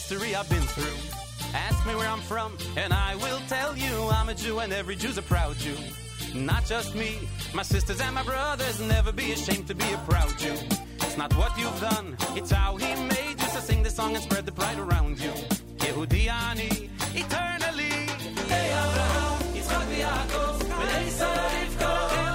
history I've been through. Ask me where I'm from, and I will tell you I'm a Jew, and every Jew's a proud Jew. Not just me, my sisters and my brothers. Never be ashamed to be a proud Jew. It's not what you've done, it's how He made you. So sing the song and spread the pride around you. Yehudi eternally. Hey Abraham, Yitzchak Sarah Rivka,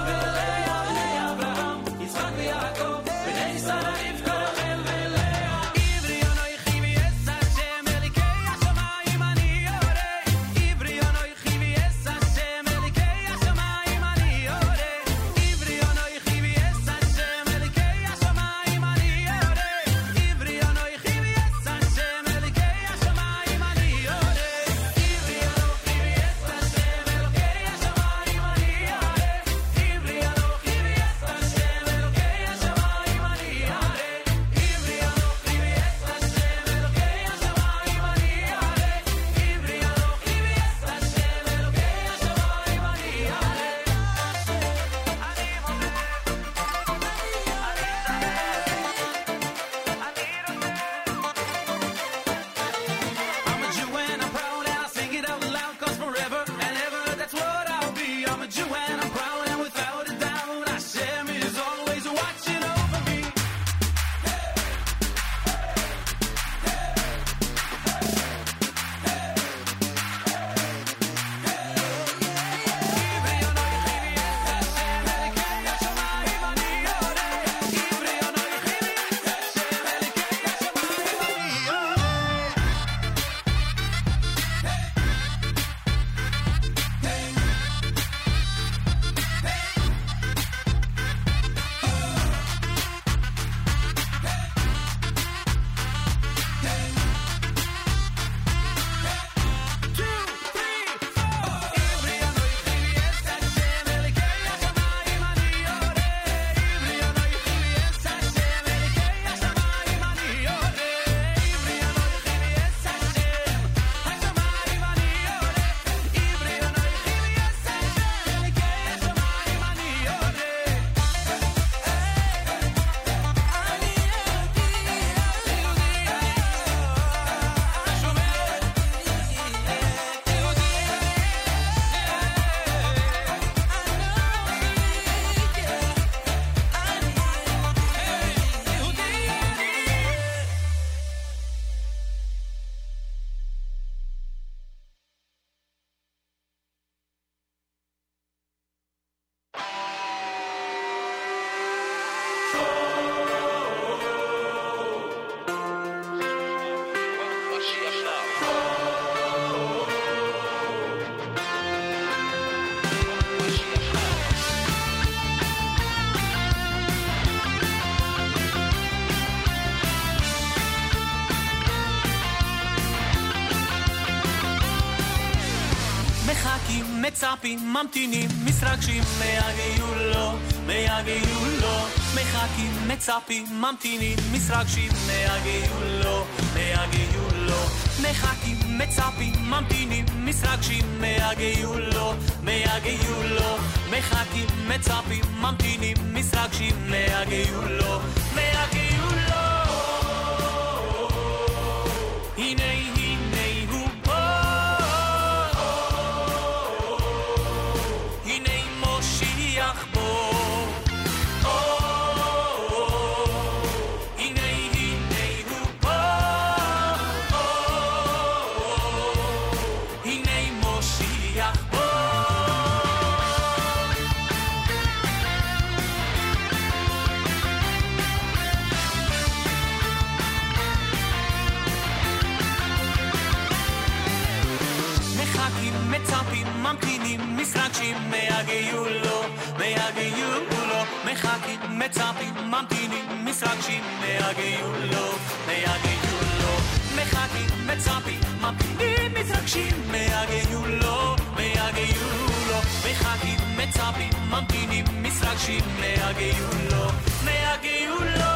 מצפים, ממתינים, מתרגשים, מהגיעו לו, מהגיעו לו. מחכים, מצפים, ממתינים, מתרגשים, מהגיעו לו, מהגיעו לו. מחכים, מצפים, ממתינים, מתרגשים, מהגיעו לו, מהגיעו לו. מחכים, מצפים, ממתינים, מתרגשים, מהגיעו לו, יגיעו לו, ויגיעו לו, מחכים, מצפים, ממתינים, מסרגשים, ויגיעו לו, ויגיעו לו, מחכים, מצפים, ממתינים, מתרגשים, ויגיעו לו, ויגיעו לו, מחכים, מצפים, ממתינים, מסרגשים, ויגיעו לו, ויגיעו לו.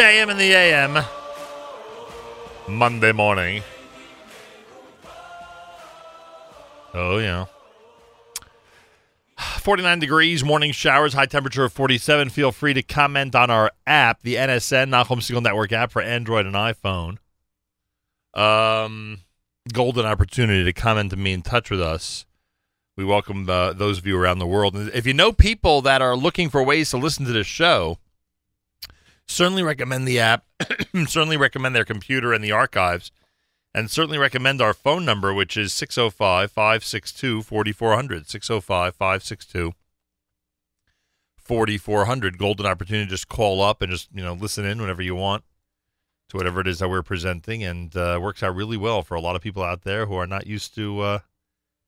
JM in the AM. Monday morning. Oh, yeah. <sighs> 49 degrees, morning showers, high temperature of 47. Feel free to comment on our app, the NSN, Nachum Segal Network app for Android and iPhone. Um, golden opportunity to comment and be in touch with us. We welcome uh, those of you around the world. And if you know people that are looking for ways to listen to this show, certainly recommend the app, <clears throat> certainly recommend their computer and the archives, and certainly recommend our phone number, which is 605 562 4400. 605 562 4400. Golden opportunity to just call up and just, you know, listen in whenever you want to whatever it is that we're presenting. And uh, works out really well for a lot of people out there who are not used to uh,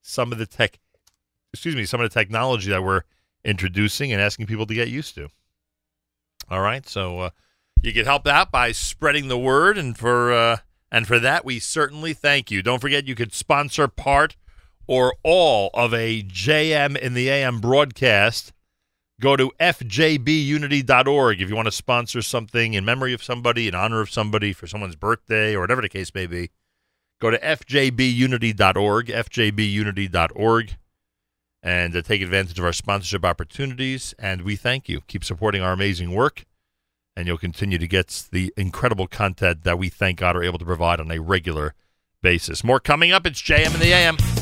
some of the tech, excuse me, some of the technology that we're introducing and asking people to get used to. All right, so uh, you can help out by spreading the word, and for uh, and for that we certainly thank you. Don't forget you could sponsor part or all of a JM in the AM broadcast. Go to fjbunity.org if you want to sponsor something in memory of somebody, in honor of somebody, for someone's birthday, or whatever the case may be. Go to fjbunity.org, fjbunity.org, and uh, take advantage of our sponsorship opportunities. And we thank you. Keep supporting our amazing work, and you'll continue to get the incredible content that we thank God are able to provide on a regular basis. More coming up. It's JM and the AM.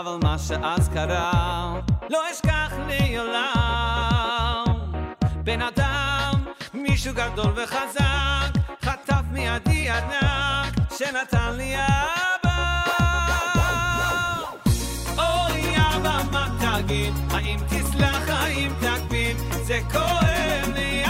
אבל מה שאז קרה, לא אשכח לעולם. בן אדם, מישהו גדול וחזק, חטף מידי ענק, שנתן לי אבא. אוי אבא, מה תגיד? האם תסלח, האם תקביל? זה כואב לי,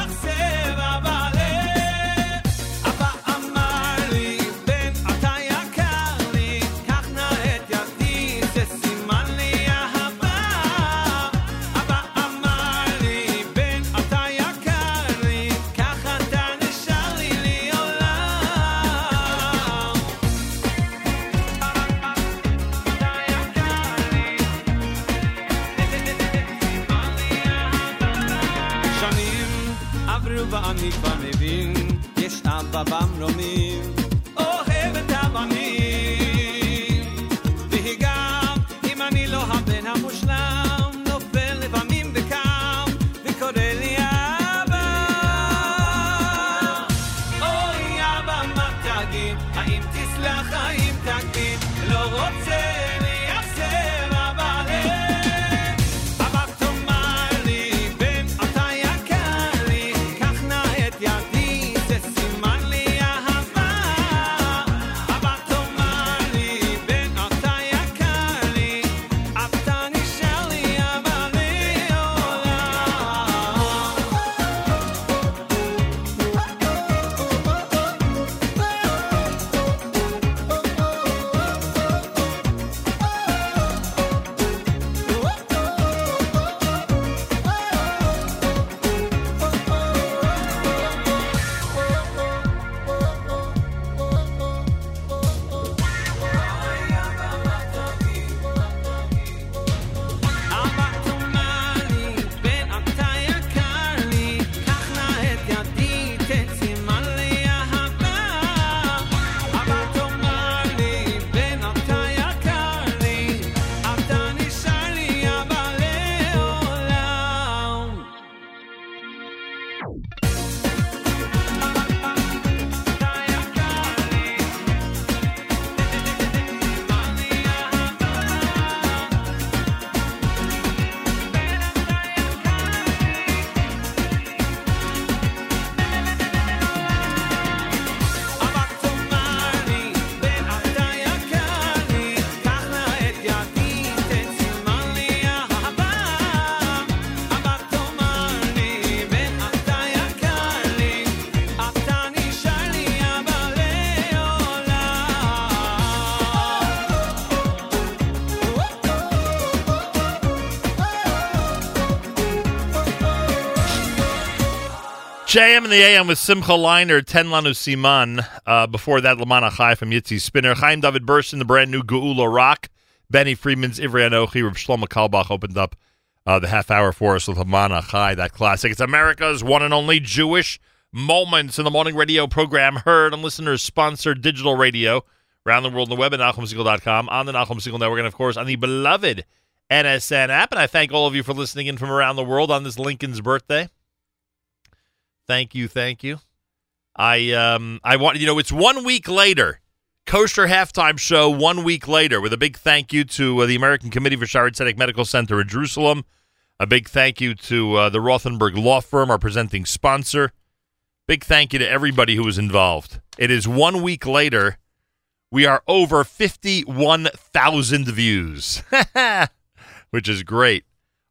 JM in the AM with Simcha Leiner, Ten Lanu Siman. Uh, before that, Lamana Chai from Yitzi Spinner. Chaim David Burst in the brand new Geula Rock. Benny Friedman's Ivri Anochi. Reb Shlomo Carlebach opened up uh, the half hour for us with Lamana Chai, that classic. It's America's one and only Jewish Moments in the Morning Radio program, heard on listeners sponsored digital radio around the world on the web at NachumSegal.com, on the Nachum Segal Network, and of course on the beloved NSN app. And I thank all of you for listening in from around the world on this Lincoln's birthday. Thank you, thank you. I um I want you know it's one week later, kosher halftime show one week later with a big thank you to uh, the American Committee for Zedek Medical Center in Jerusalem. A big thank you to uh, the Rothenberg Law Firm, our presenting sponsor. Big thank you to everybody who was involved. It is one week later. We are over 51,000 views, <laughs> which is great.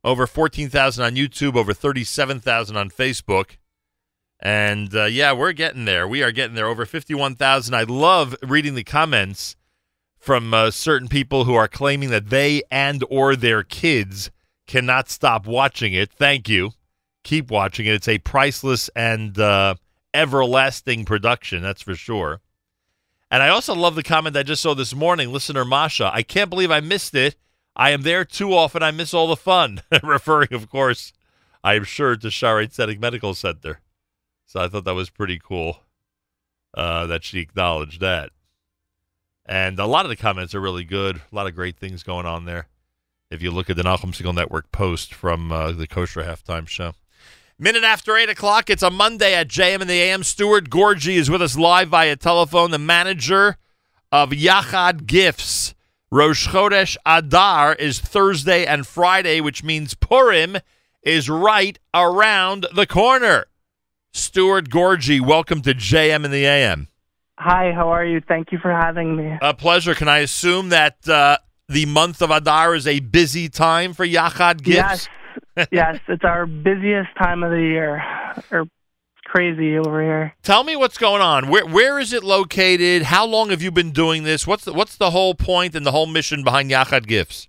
Over 14,000 on YouTube, over 37,000 on Facebook. And uh, yeah, we're getting there. We are getting there. Over 51,000. I love reading the comments from uh, certain people who are claiming that they and or their kids cannot stop watching it. Thank you. Keep watching it. It's a priceless and uh, everlasting production, that's for sure. And I also love the comment I just saw this morning, listener Masha. I can't believe I missed it. I am there too often. I miss all the fun. <laughs> Referring, of course, I am sure to Shaare Tzedek Medical Center. So I thought that was pretty cool uh, that she acknowledged that. And a lot of the comments are really good. A lot of great things going on there. If you look at the Nachum Segal Network post from uh, the Kosher Halftime Show. Minute after 8 o'clock, it's a Monday at JM in the AM. Stuart Gourdji is with us live via telephone, the manager of Yachad Gifts, Rosh Chodesh Adar is Thursday and Friday, which means Purim is right around the corner. Stuart Gourdji, welcome to JM in the AM. Hi, how are you? Thank you for having me. A pleasure. Can I assume that uh, the month of Adar is a busy time for Yachad Gifts? Yes, yes, <laughs> it's our busiest time of the year. Or crazy over here. Tell me what's going on. Where where is it located? How long have you been doing this? What's the, what's the whole point and the whole mission behind Yachad Gifts?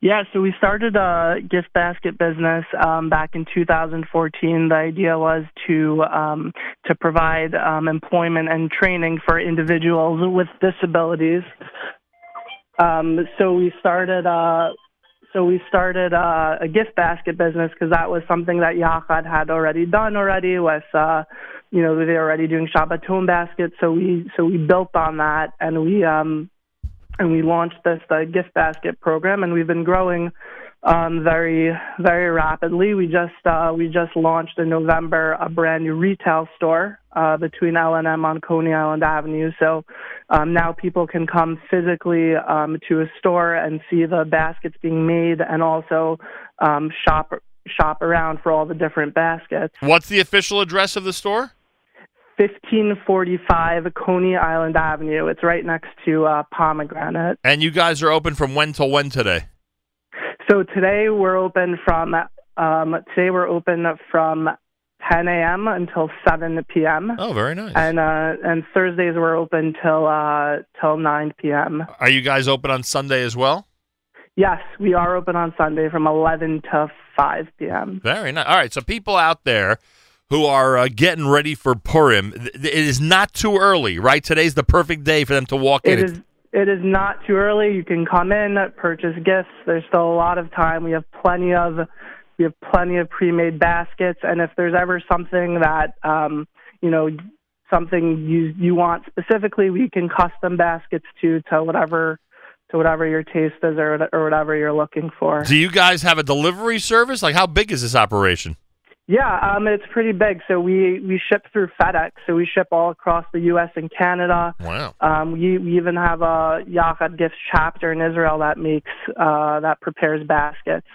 Yeah, so we started a gift basket business um, back in 2014. The idea was to um, to provide um, employment and training for individuals with disabilities. Um, so we started uh, so we started uh, a gift basket business because that was something that Yachad had already done already with uh, you know they were already doing Shabbaton baskets. So we so we built on that and we um, and we launched this the gift basket program and we've been growing um, very very rapidly. We just uh, we just launched in November a brand new retail store uh, between L and M on Coney Island Avenue. So um, now people can come physically um, to a store and see the baskets being made and also um, shop shop around for all the different baskets. What's the official address of the store? 1545 Coney Island Avenue. It's right next to uh, Pomegranate. And you guys are open from when till when today? So today we're open from um, today we're open from 10 a.m. until 7 p.m. Oh, very nice. And uh, and Thursdays we're open till uh, till 9 p.m. Are you guys open on Sunday as well? Yes, we are open on Sunday from 11 to 5 p.m. Very nice. All right, so people out there who are uh, getting ready for Purim, it is not too early, right? Today's the perfect day for them to walk It in. is it is not too early. You can come in, purchase gifts. There's still a lot of time. We have plenty of we have plenty of pre-made baskets, and if there's ever something that um, you know something you you want specifically, we can custom baskets to to whatever to whatever your taste is or or whatever you're looking for. Do you guys have a delivery service? Like, how big is this operation? Yeah, um, it's pretty big. So we we ship through FedEx. So we ship all across the U.S. and Canada. Wow. Um, we, we even have a Yachad Gifts chapter in Israel that makes uh, that prepares baskets.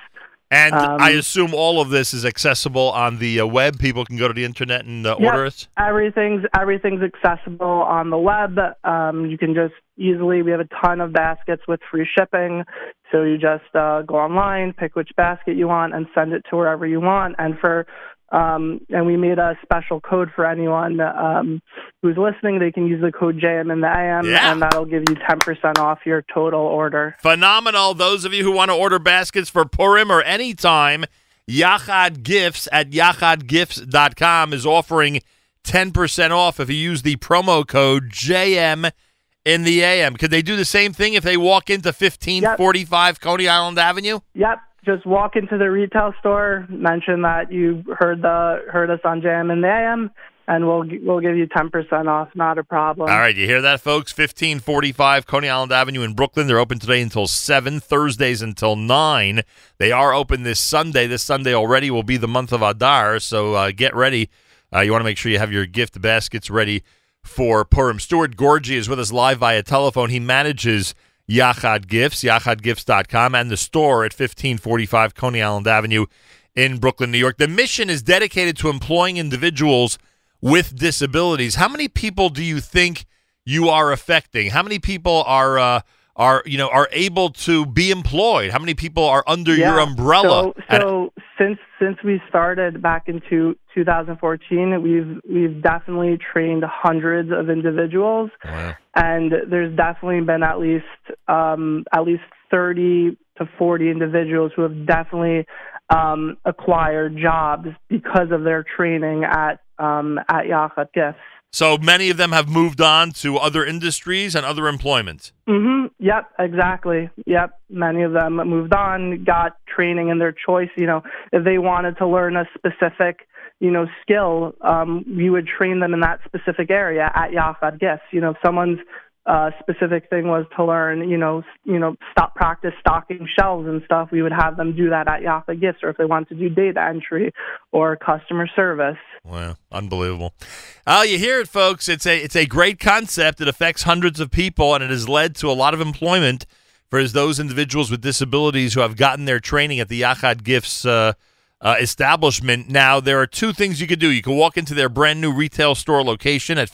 And Um, I assume all of this is accessible on the uh, web. People can go to the internet and uh, Yep, order it. Everything's everything's accessible on the web. Um, you can just easily. We have a ton of baskets with free shipping. So you just uh, go online, pick which basket you want, and send it to wherever you want. And for um, and we made a special code for anyone um, who's listening. They can use the code JM in the AM, Yeah. and that'll give you ten percent off your total order. Phenomenal. Those of you who want to order baskets for Purim or any time, Yachad Gifts at yachadgifts.com is offering 10% off if you use the promo code JM in the AM. Could they do the same thing if they walk into 1545 Coney Island Avenue? Yep. Just walk into the retail store, mention that you heard the heard us on JM in the AM, and we'll we'll give you ten percent off. Not a problem. All right, you hear that, folks? 1545 Coney Island Avenue in Brooklyn. They're open today until 7, Thursdays until 9. They are open this Sunday. This Sunday already will be the month of Adar, so uh, get ready. Uh, you want to make sure you have your gift baskets ready for Purim. Stuart Gourdji is with us live via telephone. He manages Yachad Gifts, yachadgifts.com, and the store at 1545 Coney Island Avenue in Brooklyn, New York. The mission is dedicated to employing individuals with disabilities. How many people do you think you are affecting? How many people are uh, are you know are able to be employed? How many people are under your umbrella? So, so since since we started back into 2014, we've we've definitely trained hundreds of individuals, and there's definitely been at least um, at least 30 to 40 individuals who have definitely um, acquired jobs because of their training at um, at Yachad Gifts. So many of them have moved on to other industries and other employment. hmm Yep, exactly. Yep. Many of them moved on, got training in their choice. You know, if they wanted to learn a specific, you know, skill, um, we would train them in that specific area at Yachad Gifts. You know, if someone's uh, specific thing was to learn, you know, you know, stop practice stocking shelves and stuff, we would have them do that at Yachad Gifts. Or if they wanted to do data entry or customer service. Wow, unbelievable! Oh, you hear it, folks. It's a it's a great concept. It affects hundreds of people, and it has led to a lot of employment for those individuals with disabilities who have gotten their training at the Yachad Gifts uh, uh, establishment. Now, there are two things you could do. You can walk into their brand new retail store location at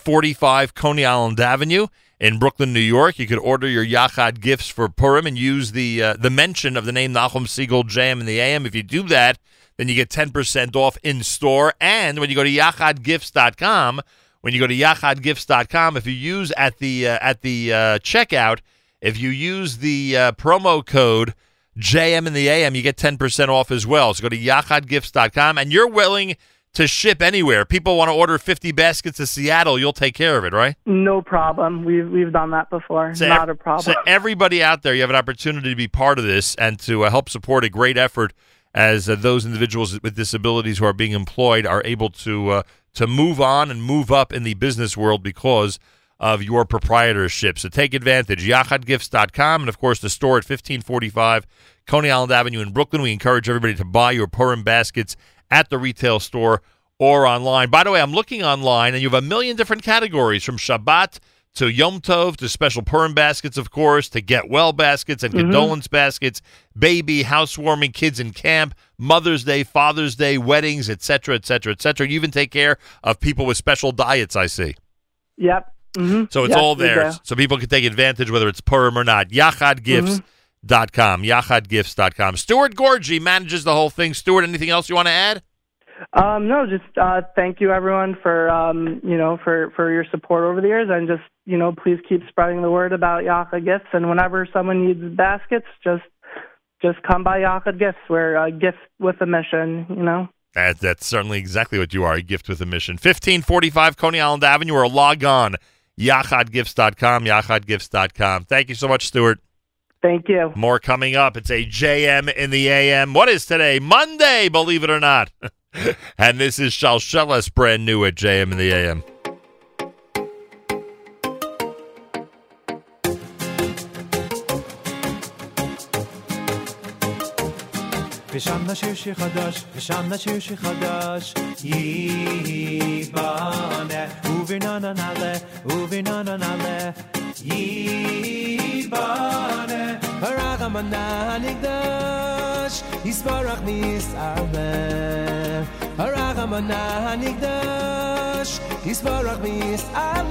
1545 Coney Island Avenue in Brooklyn, New York. You could order your Yachad gifts for Purim and use the uh, the mention of the name Nachum Segal JM in the AM. If you do that, then you get 10% off in store. And when you go to yachadgifts.com, when you go to yachadgifts.com, if you use at the uh, at the uh, checkout, if you use the uh, promo code JM in the AM, you get 10% off as well. So go to yachadgifts.com and you're willing to ship anywhere. People want to order 50 baskets to Seattle, you'll take care of it, right? No problem. We've we've done that before. So Not ev- a problem. So everybody out there, you have an opportunity to be part of this and to uh, help support a great effort as uh, those individuals with disabilities who are being employed are able to uh, to move on and move up in the business world because of your proprietorship. So take advantage. YachadGifts.com and of course the store at 1545 Coney Island Avenue in Brooklyn. We encourage everybody to buy your Purim baskets at the retail store or online. By the way, I'm looking online and you have a million different categories from Shabbat to Yom Tov to special Purim baskets, of course, to get well baskets and Mhm. condolence baskets, baby, housewarming, kids in camp, Mother's Day, Father's Day, weddings, etc., etc., etc. You even take care of people with special diets, I see. Yep. hmm So it's all there. So people can take advantage whether it's Purim or not. YachadGifts.com. YachadGifts.com. Stuart Gourdji manages the whole thing. Stuart, anything else you want to add? Um, no, just uh, thank you everyone for um, you know for for your support over the years, and just you know please keep spreading the word about Yachad Gifts. And whenever someone needs baskets, just just come by Yachad Gifts. We're a gift with a mission. You know. That, that's certainly exactly what you are, a gift with a mission. 1545 Coney Island Avenue or log on, yachadgifts.com, yachadgifts.com. Thank you so much, Stuart. Thank you. More coming up. It's a JM in the AM. What is today? Monday, believe it or not. <laughs> and this is Shalshelis, brand new at JM in the AM. ושם נשיר שיר חדש, ושם נשיר שיר חדש. ייבנה, וברננה נעלה, וברננה נעלה. ייבנה, הרחמנה הנקדש, יסברך מיסעלם. הרחמנה הנקדש, יסברך מיסעלם.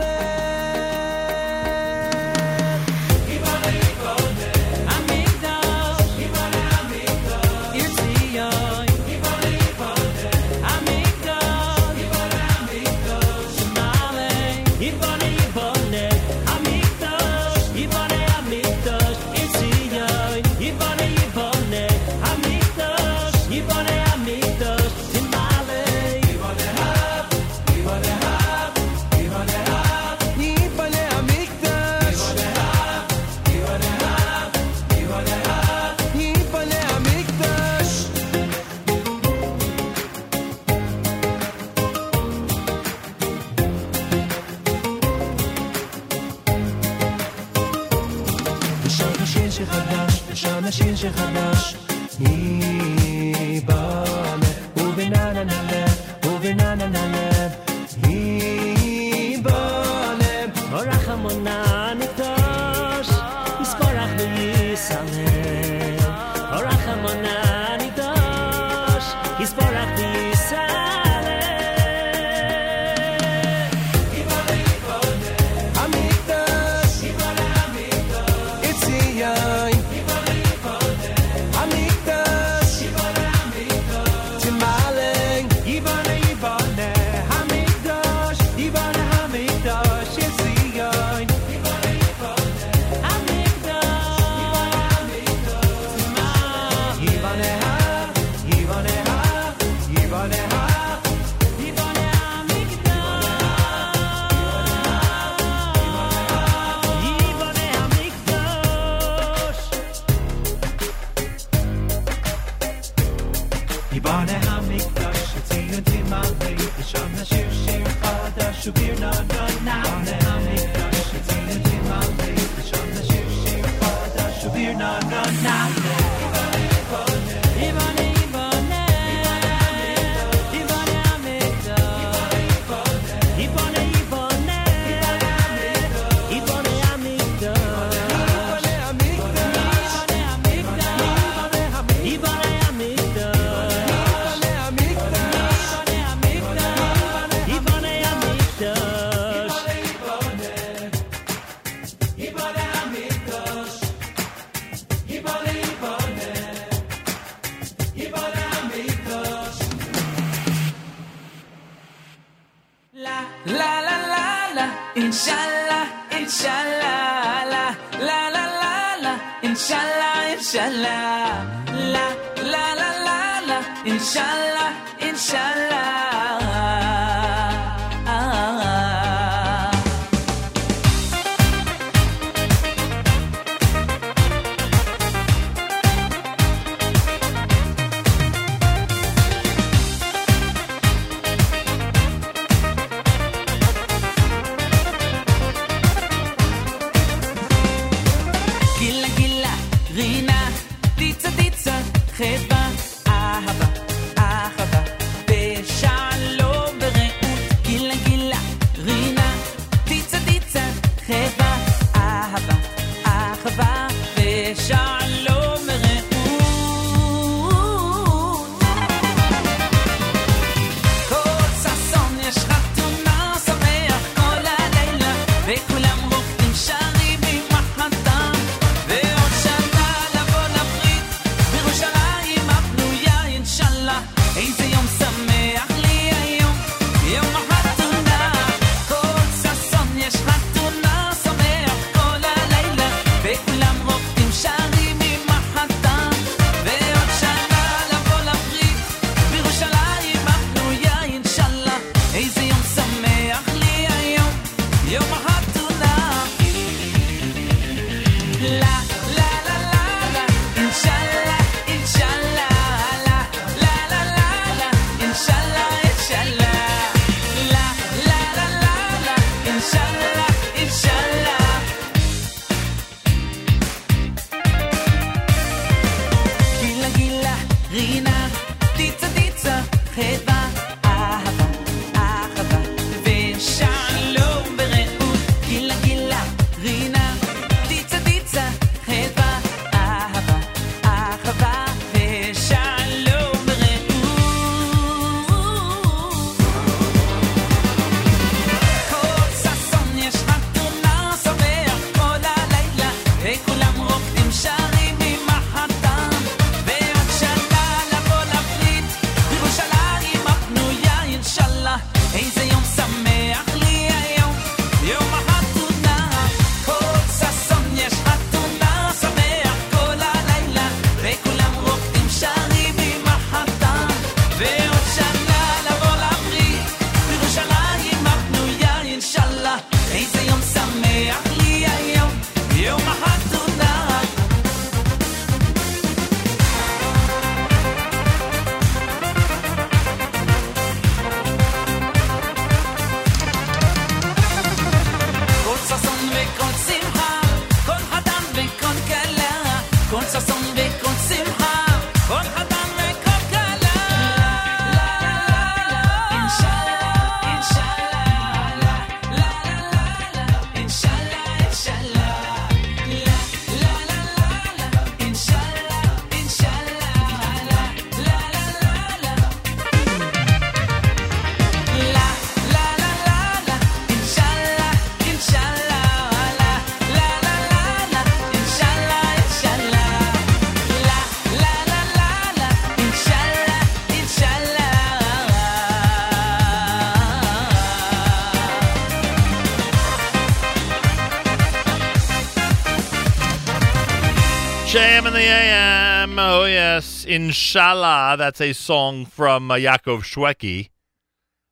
Inshallah. That's a song from uh, Yaakov Shwekey.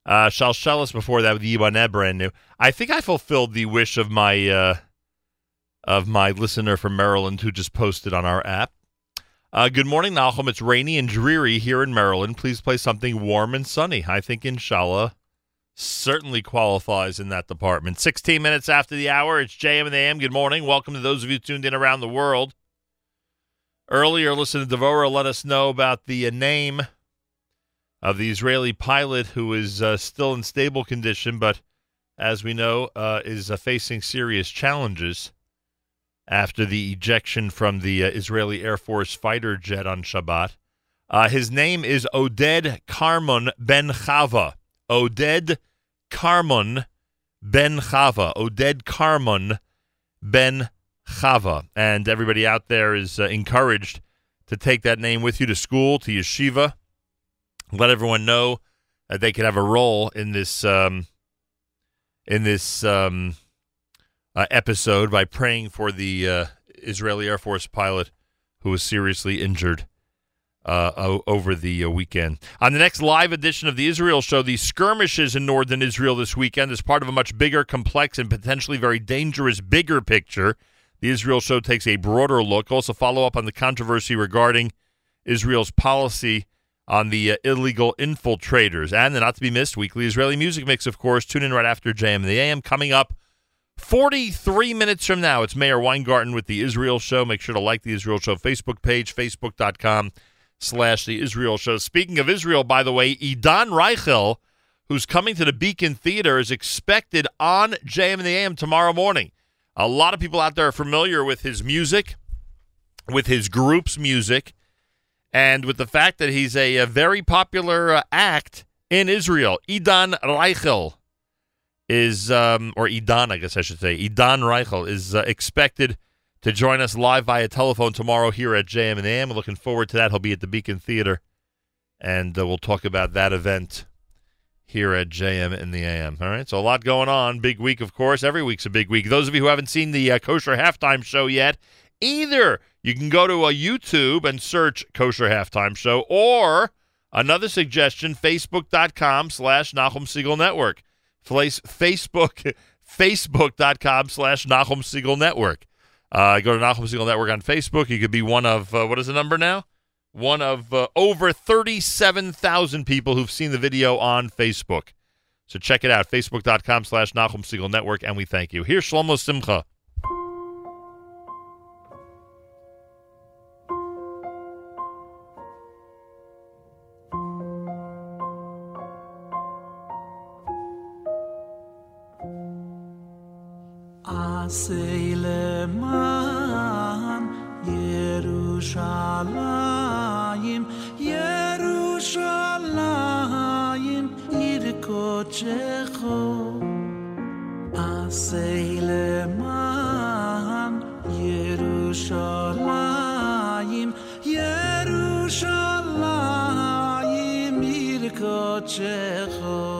Uh, Shalshelis before that with Yibaneh, brand new. I think I fulfilled the wish of my uh, of my listener from Maryland who just posted on our app. Uh, good morning, Nachum. It's rainy and dreary here in Maryland. Please play something warm and sunny. I think Inshallah certainly qualifies in that department. 16 minutes after the hour, it's JM in the AM. Good morning. Welcome to those of you tuned in around the world. Earlier, listen to Devora let us know about the uh, name of the Israeli pilot who is uh, still in stable condition, but as we know, uh, is uh, facing serious challenges after the ejection from the uh, Israeli Air Force fighter jet on Shabbat. Uh, his name is Oded Karmon Ben Chava. Oded Karmon Ben Chava. Oded Karmon Ben Chava. And everybody out there is uh, encouraged to take that name with you to school, to yeshiva. Let everyone know that they can have a role in this um, in this um, uh, episode by praying for the uh, Israeli Air Force pilot who was seriously injured uh, over the uh, weekend. On the next live edition of the Israel Show, the skirmishes in northern Israel this weekend is part of a much bigger, complex, and potentially very dangerous, bigger picture. The Israel Show takes a broader look. Also, follow up on the controversy regarding Israel's policy on the uh, illegal infiltrators. And the not to be missed weekly Israeli music mix, of course. Tune in right after JM in the AM. Coming up 43 minutes from now, it's Meir Weingarten with the Israel Show. Make sure to like the Israel Show Facebook page, facebook.com slash the Israel Show. Speaking of Israel, by the way, Idan Reichel, who's coming to the Beacon Theater, is expected on JM in the AM tomorrow morning. A lot of people out there are familiar with his music, with his group's music, and with the fact that he's a, a very popular uh, act in Israel. Idan Reichel is, um, or Idan, I guess I should say, Idan Reichel is uh, expected to join us live via telephone tomorrow here at JM and AM. Looking forward to that. He'll be at the Beacon Theater, and uh, we'll talk about that event here at JM in the AM. All right, so a lot going on. Big week, of course. Every week's a big week. Those of you who haven't seen the uh, Kosher Halftime Show yet, either you can go to a YouTube and search Kosher Halftime Show, or another suggestion, Facebook.com slash Nachum Segal Network. Place Facebook, <laughs> Facebook.com slash Nachum Segal Network. Uh, go to Nachum Segal Network on Facebook. You could be one of, uh, what is the number now? one of uh, over 37,000 people who've seen the video on Facebook. So check it out, facebook.com slash Nachum Segal Network, and we thank you. Here's Shlomo Simcha. Say, ירושלים, עיר קודשך. עשה למען ירושלים, ירושלים, עיר קודשך. עשה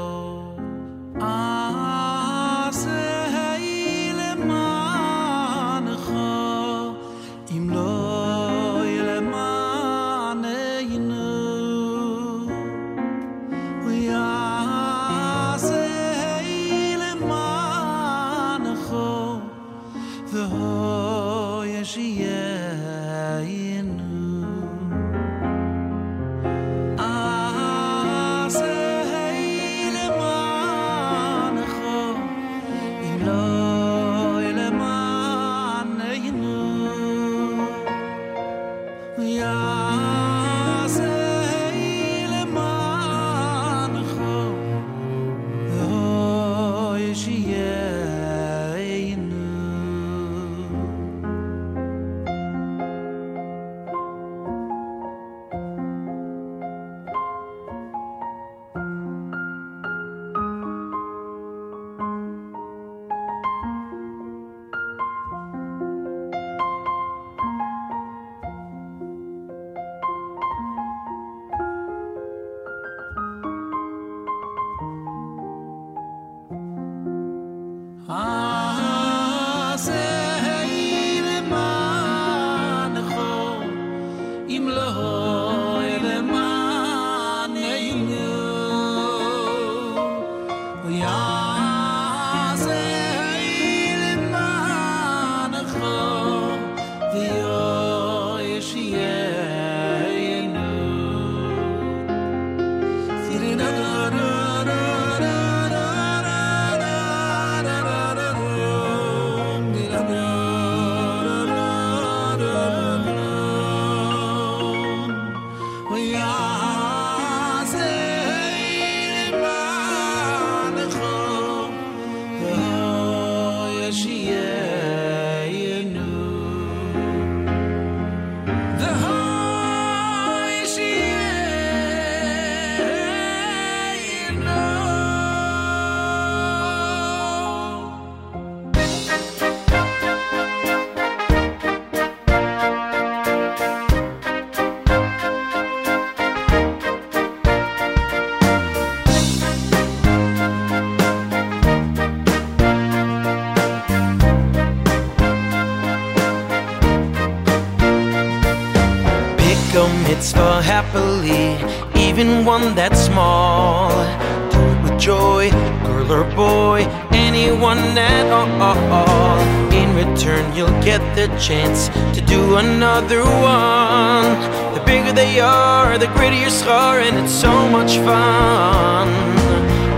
Anyone at all. In return, you'll get the chance to do another one. The bigger they are, the greater your scar, and it's so much fun.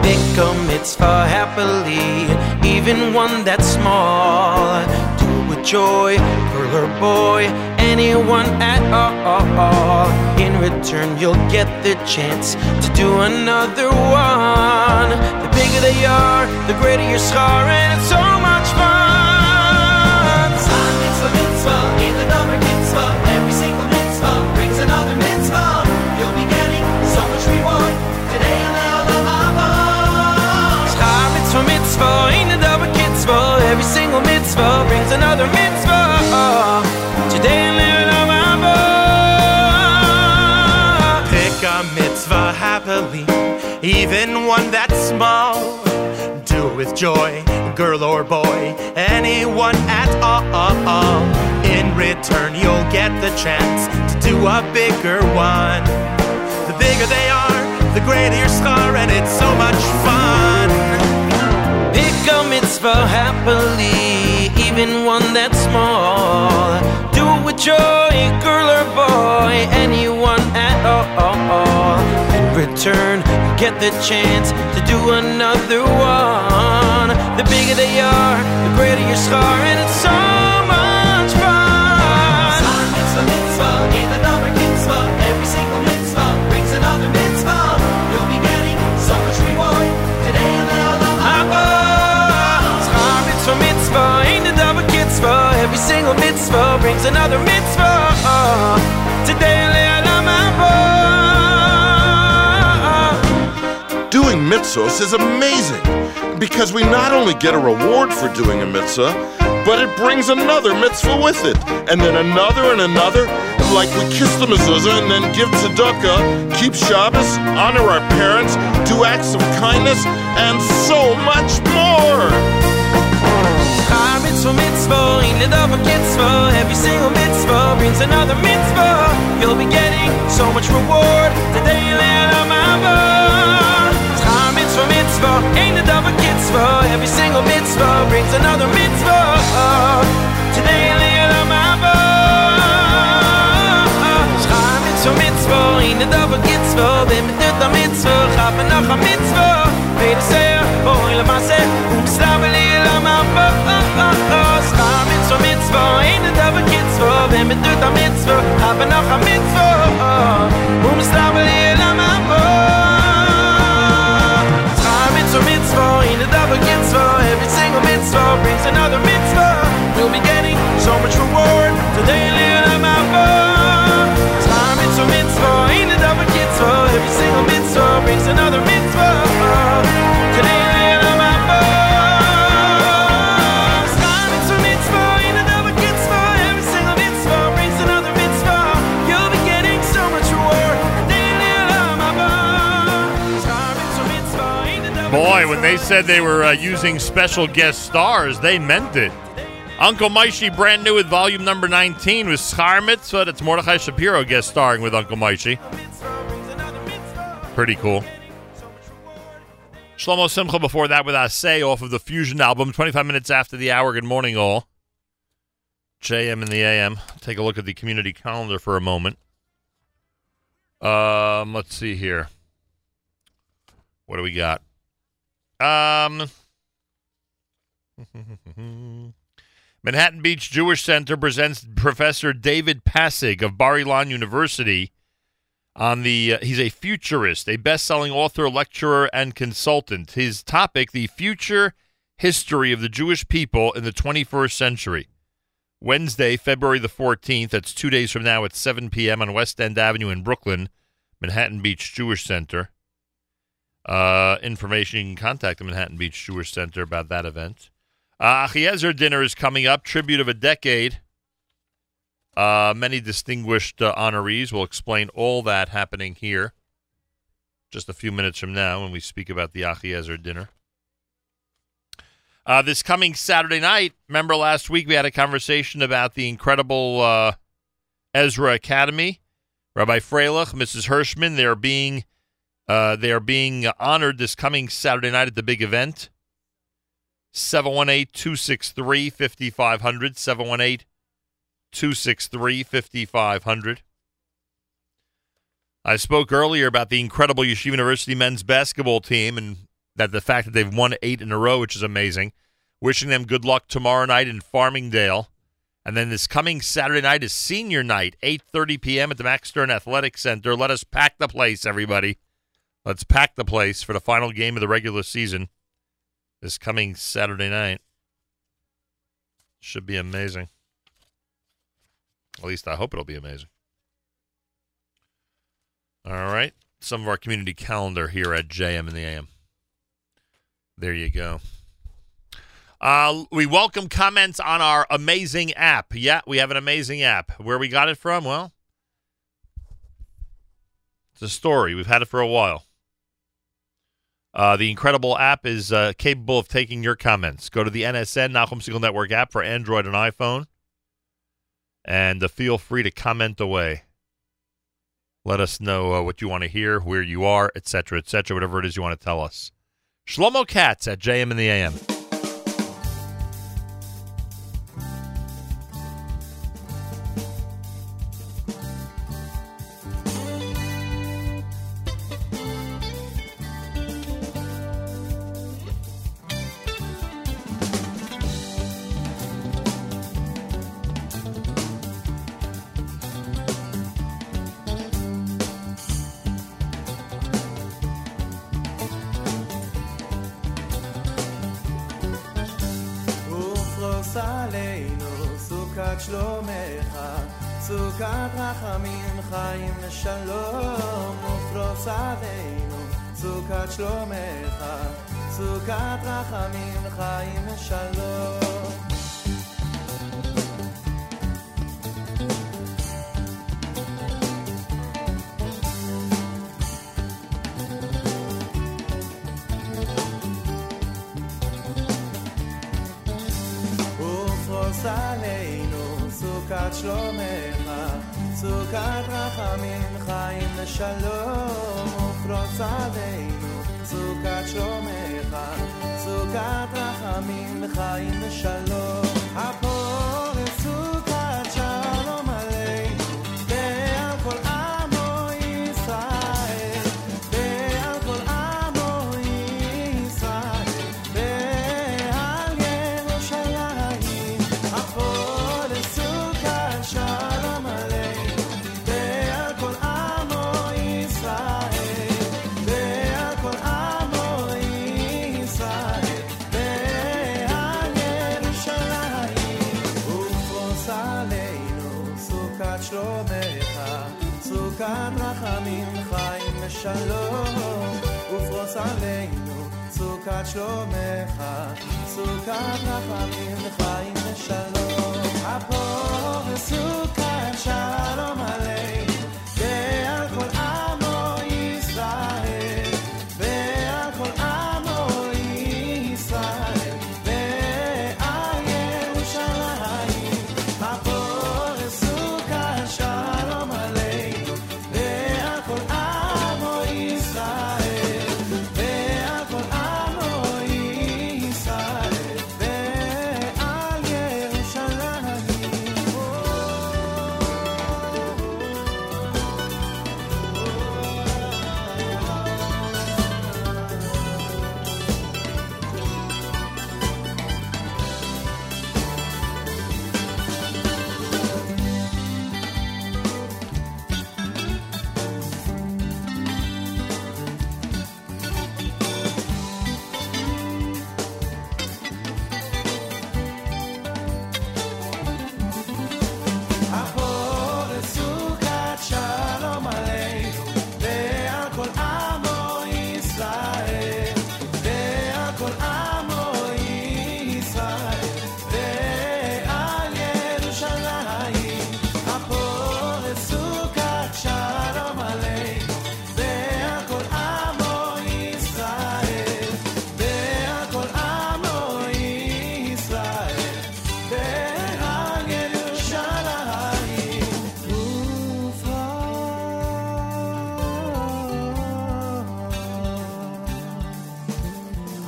Pick a mitzvah happily, even one that's small. Do with joy, girl or boy, anyone at all. In return, you'll get the chance to do another one. The bigger they are, the greater your scar, and it's so much fun. Mitzvah, mitzvah, in the mitzvah. Every single mitzvah brings another mitzvah. You'll be getting so much reward today and Le'olam haba. Schar mitzvah, mitzvah, in the mitzvah. Every single mitzvah brings another mitzvah. Today and Le'olam. Pick a mitzvah happily, even one that's small. Do it with joy, girl or boy, anyone at all. In return, you'll get the chance to do a bigger one. The bigger they are, the greater your scar, and it's so much fun. Pick a mitzvah happily, even one that's small. Joy, girl or boy, anyone at all. In return, you get the chance to do another one. The bigger they are, the greater your scar, and it's so Every single mitzvah brings another mitzvah. Today, Doing mitzvahs is amazing because we not only get a reward for doing a mitzvah, but it brings another mitzvah with it, and then another and another. Like we kiss the mezuzah and then give tzedakah, keep Shabbos, honor our parents, do acts of kindness, and so much more. Mitzvah, ain't the double mitzvah. Every single mitzvah brings another mitzvah. You'll be getting so much reward today, Le'olam haba. Schar mitzvah, mitzvah, ain't the double mitzvah. Every single mitzvah brings another mitzvah. Today, Le'olam haba. Schar mitzvah, mitzvah, ain't the double mitzvah. Wenn mit der mitzvah, hab noch a mitzvah. Weder sehr, oh, ile masse, um slabe Le'olam haba. Mitzvah, mitzvah. Wenn mit mitzvah, noch mitzvah. Um Le'olam haba. Schar mitzvah, mitzvah. Every single mitzvah brings another mitzvah. We'll be getting so much reward today, mitzvah, mitzvah, ain't the double mitzvah. Every single mitzvah brings another mitzvah. They said they were uh, using special guest stars, they meant it. Uncle Moishy, brand new with volume number 19 with Schar Mitzvah. That's Mordechai Shapiro guest starring with Uncle Moishy. Pretty cool. Shlomo Simcha before that with Asei off of the Fusion album, 25 minutes after the hour. Good morning, all. JM in the AM. Take a look at the community calendar for a moment. Um, let's see here. What do we got? Um, <laughs> Manhattan Beach Jewish Center presents Professor David Passig of Bar Ilan University on the. Uh, he's a futurist, a best-selling author, lecturer, and consultant. His topic: the future history of the Jewish people in the 21st century. Wednesday, February the 14th. That's two days from now at 7 p.m. on West End Avenue in Brooklyn, Manhattan Beach Jewish Center. Uh, information, you can contact the Manhattan Beach Jewish Center about that event. Uh, Achiezer dinner is coming up, tribute of a decade. Uh, many distinguished uh, honorees. We'll explain all that happening here just a few minutes from now when we speak about the Achiezer dinner. Uh, this coming Saturday night, remember last week we had a conversation about the incredible uh, Ezra Academy Rabbi Freilich, Mrs. Hirschman, they are being uh, they are being honored this coming Saturday night at the big event. 718-263-5500, 718-263-5500. I spoke earlier about the incredible Yeshiva University men's basketball team and that the fact that they've won eight in a row, which is amazing. Wishing them good luck tomorrow night in Farmingdale. And then this coming Saturday night is senior night, 8.30 p.m. at the Max Stern Athletic Center. Let us pack the place, everybody. Let's pack the place for the final game of the regular season this coming Saturday night. Should be amazing. At least I hope it'll be amazing. All right. Some of our community calendar here at JM in the AM. There you go. Uh, we welcome comments on our amazing app. Yeah, we have an amazing app. Where we got it from? Well, it's a story. We've had it for a while. Uh, the incredible app is uh, capable of taking your comments. Go to the NSN Nachum Segal Network app for Android and iPhone, and uh, feel free to comment away. Let us know uh, what you want to hear, where you are, etc., etc., whatever it is you want to tell us. Shlomo Katz at JM in the AM. חיים ושלום. ופרוס עלינו סוכת שלומך, סוכת רחמים חיים ושלום. ופרוס עלינו סוכת שלומך, סוכת רחמים חיים ושלום. ופרוס עלינו סוכת שלומך, סוכת רחמים חיים ושלום. סוכת שלומך, סוכת רחמים חיים ושלום. הפורס סוכת שלום עלינו,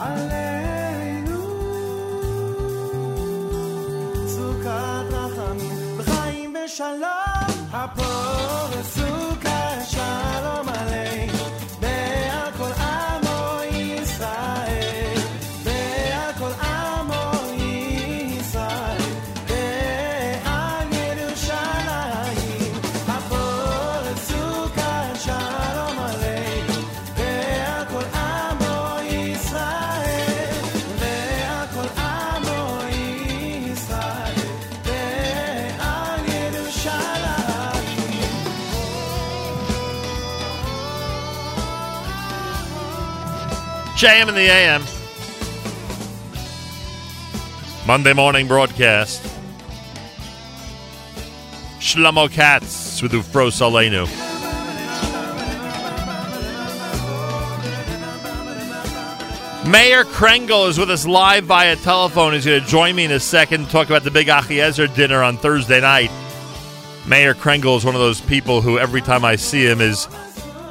I JM in the AM. Monday morning broadcast. Shlomo Katz with Ufro Salenu. Meir Krengel is with us live via telephone. He's going to join me in a second to talk about the big Achiezer dinner on Thursday night. Meir Krengel is one of those people who every time I see him is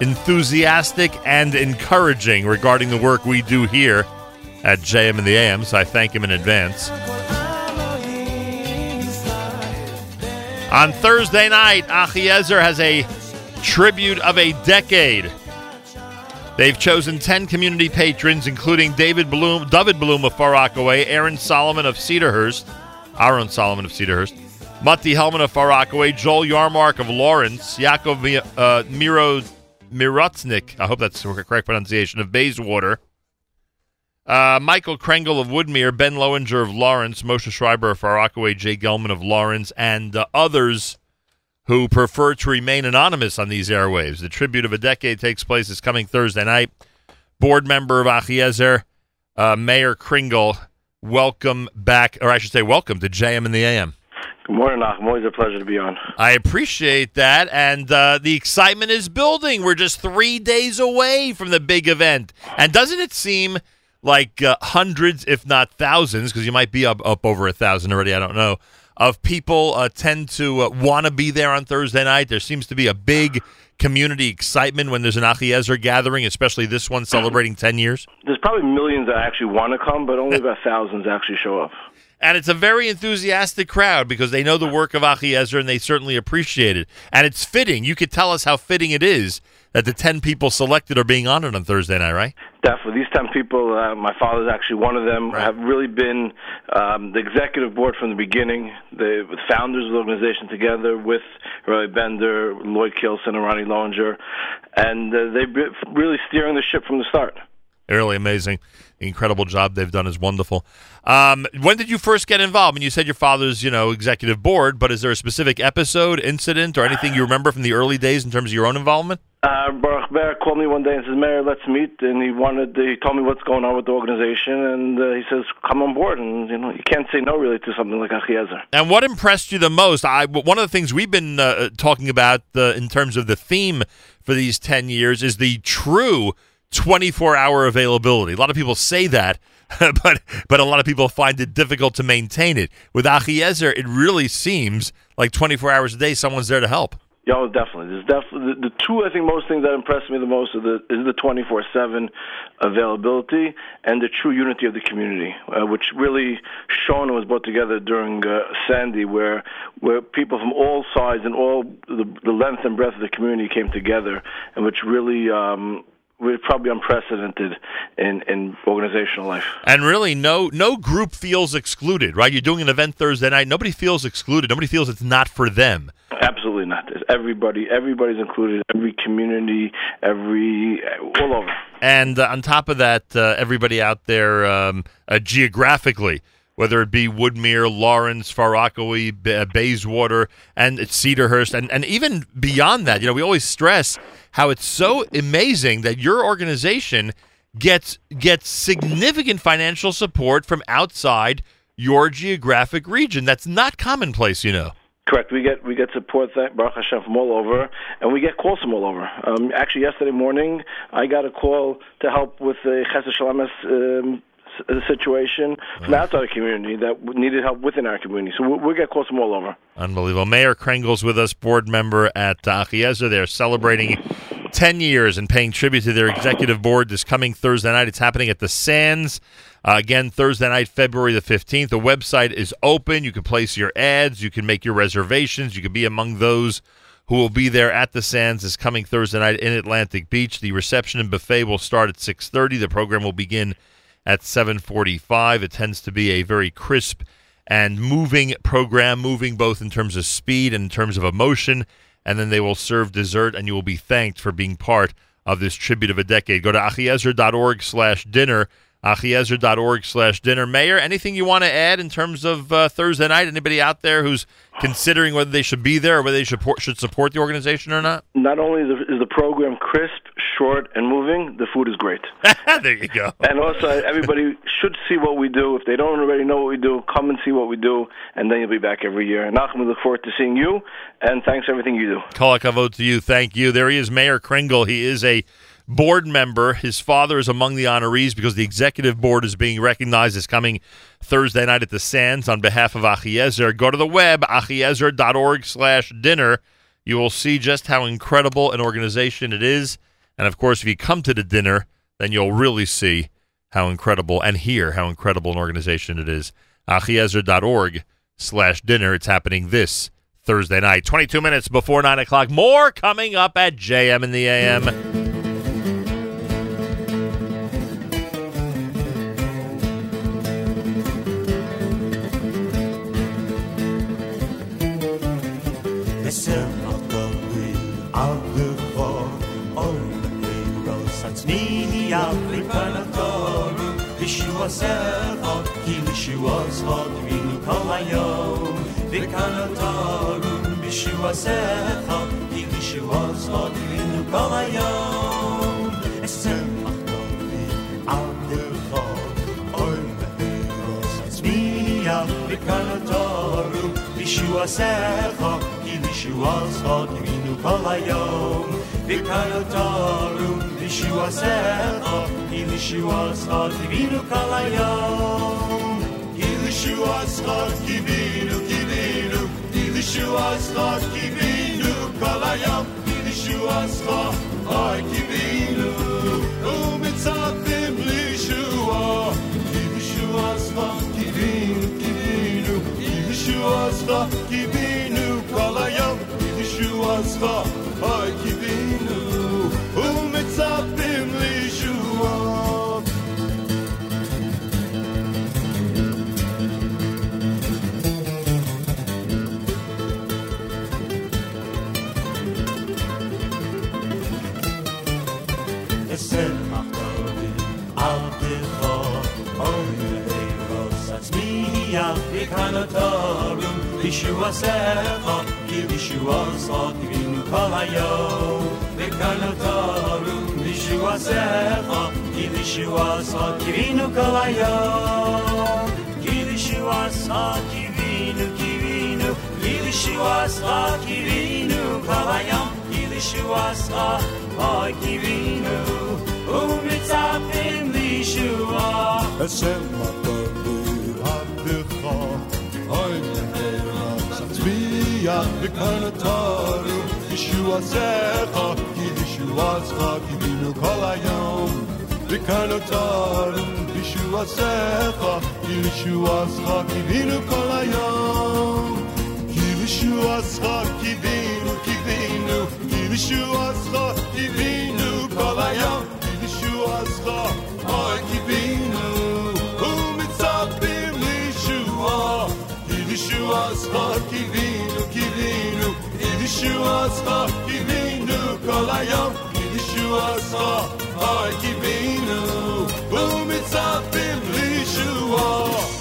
enthusiastic and encouraging regarding the work we do here at JM in the AM, so I thank him in advance. On Thursday night, Achiezer has a tribute of a decade. They've chosen 10 community patrons, including David Bloom, David Bloom of Far Rockaway, Aaron Solomon of Cedarhurst, Aaron Solomon of Cedarhurst, Matti Hellman of Far Rockaway, Joel Yarmark of Lawrence, Yaakov uh, Miro Mirotznik, I hope that's the correct pronunciation, of Bayswater, uh, Michael Krengel of Woodmere, Ben Lowinger of Lawrence, Moshe Schreiber of Far Rockaway, Jay Gelman of Lawrence, and uh, others who prefer to remain anonymous on these airwaves. The tribute of a decade takes place this coming Thursday night. Board member of Achiezer, uh, Meir Krengel, welcome back, or I should say, welcome to JM in the AM. Good morning, Nachum. Always a pleasure to be on. I appreciate that, and uh, the excitement is building. We're just three days away from the big event, and doesn't it seem like uh, hundreds, if not thousands, because you might be up up over a thousand already? I don't know. Of people uh, tend to uh, want to be there on Thursday night. There seems to be a big community excitement when there's an Achiezer gathering, especially this one celebrating ten years. There's probably millions that actually want to come, but only <laughs> about thousands actually show up. And it's a very enthusiastic crowd because they know the work of Achiezer and they certainly appreciate it. And it's fitting. You could tell us how fitting it is that the 10 people selected are being honored on Thursday night, right? Definitely. These 10 people, uh, my father's actually one of them, have really been um, the executive board from the beginning, the founders of the organization together with Roy Bender, Lloyd Kilson, and Ronnie Lowinger. And uh, they've been really steering the ship from the start. Really amazing. The incredible job they've done is wonderful. Um, when did you first get involved? I mean, you said your father's, you know, executive board, but is there a specific episode, incident, or anything you remember from the early days in terms of your own involvement? Uh, Baruch Ber called me one day and says, Meir, let's meet. And he wanted, he told me what's going on with the organization. And uh, he says, come on board. And, you know, you can't say no really to something like Achiezer. And what impressed you the most? I one of the things we've been uh, talking about uh, in terms of the theme for these ten years is the true twenty-four hour availability. A lot of people say that, <laughs> but but a lot of people find it difficult to maintain it. With Achiezer, it really seems like twenty-four hours a day, someone's there to help. Yeah, oh, definitely. There's definitely the, the two. I think most things that impress me the most the, is the 24/7 availability and the true unity of the community, uh, which really shone and was brought together during uh, Sandy, where where people from all sides and all the, the length and breadth of the community came together, and which really. Um, we're probably unprecedented in, in organizational life. And really, no no group feels excluded, right? You're doing an event Thursday night. Nobody feels excluded. Nobody feels it's not for them. Absolutely not. It's everybody, everybody's included. Every community, every all over. And uh, on top of that, uh, everybody out there um, uh, geographically, whether it be Woodmere, Lawrence, Far Rockaway, uh, Bayswater, and Cedarhurst, and, and even beyond that, you know, we always stress how it's so amazing that your organization gets gets significant financial support from outside your geographic region. That's not commonplace, you know. Correct. We get we get support Baruch Hashem from all over, and we get calls from all over. Um, actually, yesterday morning, I got a call to help with the Chesed Shel Emes um, situation from outside the community that needed help within our community. So we, we get calls from all over. Unbelievable. Meir Krengel's with us, board member at uh, Achiezer. They're celebrating 10 years and paying tribute to their executive board this coming Thursday night. It's happening at the Sands. Uh, again, Thursday night, February the 15th. The website is open. You can place your ads. You can make your reservations. You can be among those who will be there at the Sands this coming Thursday night in Atlantic Beach. The reception and buffet will start at 6:30. The program will begin at 7:45. It tends to be a very crisp and moving program, moving both in terms of speed and in terms of emotion. And then they will serve dessert, and you will be thanked for being part of this tribute of a decade. Go to achiezer.org slash dinner, achiezer.org slash dinner. Meir, anything you want to add in terms of uh, Thursday night? Anybody out there who's considering whether they should be there or whether they should, should support the organization or not? Not only is the, program crisp, short, and moving, the food is great. <laughs> there you go. And also, everybody should see what we do. If they don't already know what we do, come and see what we do, and then you'll be back every year. And Nachum, we look forward to seeing you, and thanks for everything you do. Kol hakavod to you. Thank you. There he is, Meir Krengel. He is a board member. His father is among the honorees because the executive board is being recognized as coming Thursday night at the Sands on behalf of Achiezer. Go to the web, achiezer.org slash dinner. You will see just how incredible an organization it is. And of course, if you come to the dinner, then you'll really see how incredible and hear how incredible an organization it is. Achiezer.org slash dinner. It's happening this Thursday night. 22 minutes before 9 o'clock. More coming up at JM in the AM. Messer Matawi Avdechor Oy Eiros Atzmi Afrikanator Yeshua Sercha Ki Yeshua Schot Vinu Kol Hayom Vikanator Yeshua Sercha Ki Yeshua Schot Vinu Kol Hayom Messer Matawi Avdechor Oy Yeshua Sercha Yeshua Kivinu Kol Hayom V'Kanotaru Yeshua Secha Yeshua Kivinu Kol Hayom Yeshua Kivinu Kivinu Yeshua Kivinu Kol Hayom Yeshua Ay Kivinu Umitzapim Yeshua Yeshua Kivinu Kivinu şu gidişi vazga gidinu kalayam gidişi vazga ay gidinu umet sabbim li şuvam Esel mahtavi abdi kho oyne Afrikaner Tag. Yeshua Secha Yeshua Kivinu Kol Hayom V'Kanotaru Yeshua Secha Yeshua Kivinu Kol Hayom Yeshua Kivinu Kivinu Yeshua Kivinu Kol Hayom Yeshua Kivinu Umitzapim Lishua Hashem Tzviya V'Kanataru Yeshua Secha Ki Yeshua Secha Kivinu Kol Hayom V'Kanataru Yeshua Secha Ki Yeshua Secha Kivinu Kol Hayom Ki Yeshua Secha Kivinu Kivinu Ki Yeshua Secha Kivinu Kol Hayom Ki Yeshua Secha Oy Kivinu Umitzapim Yeshua Schar Kivinu Kivinu Yeshua Schar Kivinu Kol Hayom Yeshua Schar Ay Kivinu Umitzapim Lishua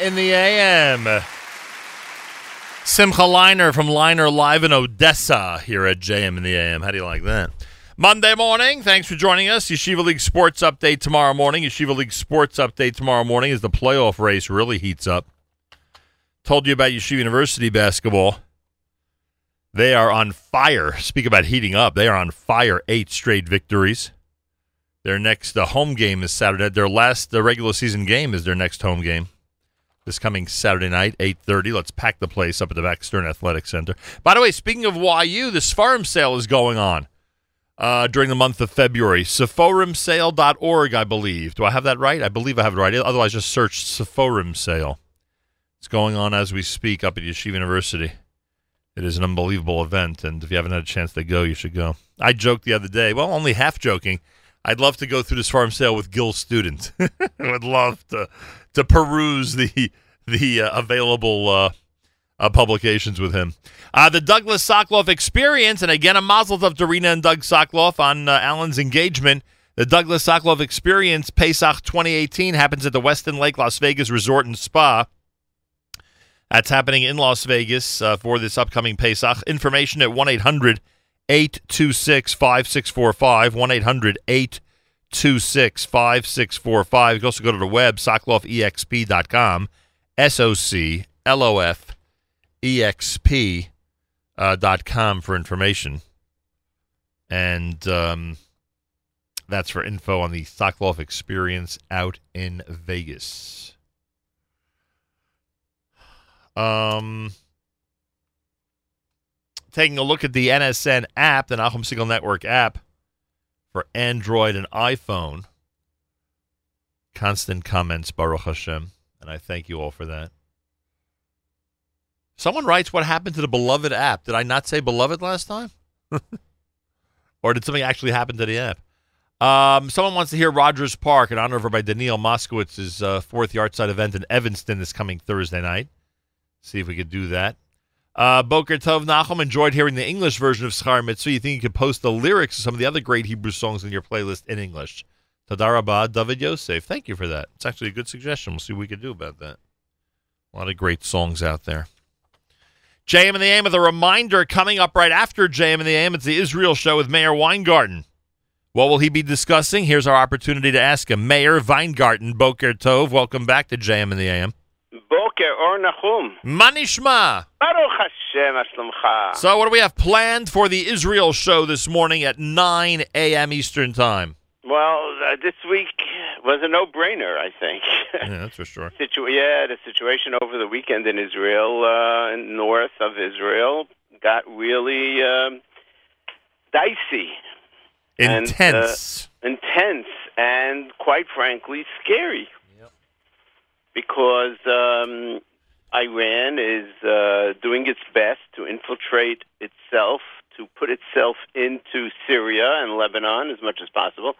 in the AM. Simcha Leiner from Leiner Live in Odessa here at JM in the AM. How do you like that? Monday morning. Thanks for joining us. Yeshiva League Sports Update tomorrow morning. Yeshiva League Sports Update tomorrow morning as the playoff race really heats up. Told you about Yeshiva University basketball. They are on fire. Speak about heating up. They are on fire. Eight straight victories. Their next uh, home game is Saturday. Their last uh, regular season game is their next home game. This coming Saturday night, 8.30. Let's pack the place up at the Max Stern Athletic Center. By the way, speaking of YU, the farm sale is going on uh, during the month of February. Sephorimsale.org, I believe. Do I have that right? I believe I have it right. Otherwise, just search Sephorim Sale. It's going on as we speak up at Yeshiva University. It is an unbelievable event, and if you haven't had a chance to go, you should go. I joked the other day, well, only half joking. I'd love to go through this farm sale with Gil Student. I <laughs> would love to to peruse the the uh, available uh, uh, publications with him. Uh, the Douglas Sokoloff Experience, and again, a mazel tov to Rena and Doug Sokoloff on uh, Alan's engagement. The Douglas Sokoloff Experience Pesach 2018 happens at the Westin Lake Las Vegas Resort and Spa. That's happening in Las Vegas uh, for this upcoming Pesach. Information at 1 800 826 5645. 1 800 826 5645. You can also go to the web, sokoloffexp.com. S O C L O F E X P uh, dot com for information. And um, that's for info on the Sokoloff experience out in Vegas. Um, taking a look at the NSN app, the Nachum Segal Network app for Android and iPhone. Constant comments, Baruch Hashem, and I thank you all for that. Someone writes, What happened to the beloved app? Did I not say beloved last time? <laughs> or did something actually happen to the app? Um, someone wants to hear Rogers Park in honor of by Daniel Moskowitz's uh, fourth Yahrzeit event in Evanston this coming Thursday night. See if we could do that. Uh, Boker Tov Nachum enjoyed hearing the English version of Schar Mitzvah. You think you could post the lyrics of some of the other great Hebrew songs in your playlist in English? Tadarabah, David Yosef. Thank you for that. It's actually a good suggestion. We'll see what we can do about that. A lot of great songs out there. JM in the AM with a reminder coming up right after JM in the AM. It's the Israel show with Meir Weingarten. What will he be discussing? Here's our opportunity to ask him. Meir Weingarten, Boker Tov, welcome back to JM in the AM. Or. Manishma. Baruch Hashem Aslomcha. So, what do we have planned for the Israel show this morning at 9 a.m. Eastern Time? Well, uh, this week was a no-brainer, I think. Yeah, that's for sure. <laughs> Situ- yeah, the situation over the weekend in Israel, uh, north of Israel, got really um, dicey. Intense. And, uh, intense, and quite frankly, scary. Because um, Iran is uh, doing its best to infiltrate itself, to put itself into Syria and Lebanon as much as possible.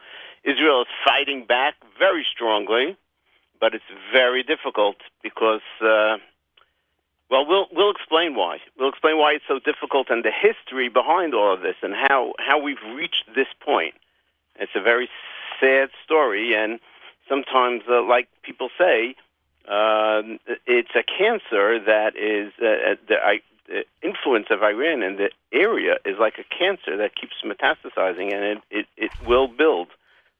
Israel is fighting back very strongly, but it's very difficult because, uh, well, we'll we'll explain why. We'll explain why it's so difficult and the history behind all of this and how how we've reached this point. It's a very sad story, and sometimes, uh, like people say, um, it's a cancer that is uh, the, I, the influence of Iran in the area is like a cancer that keeps metastasizing, and it, it, it will build.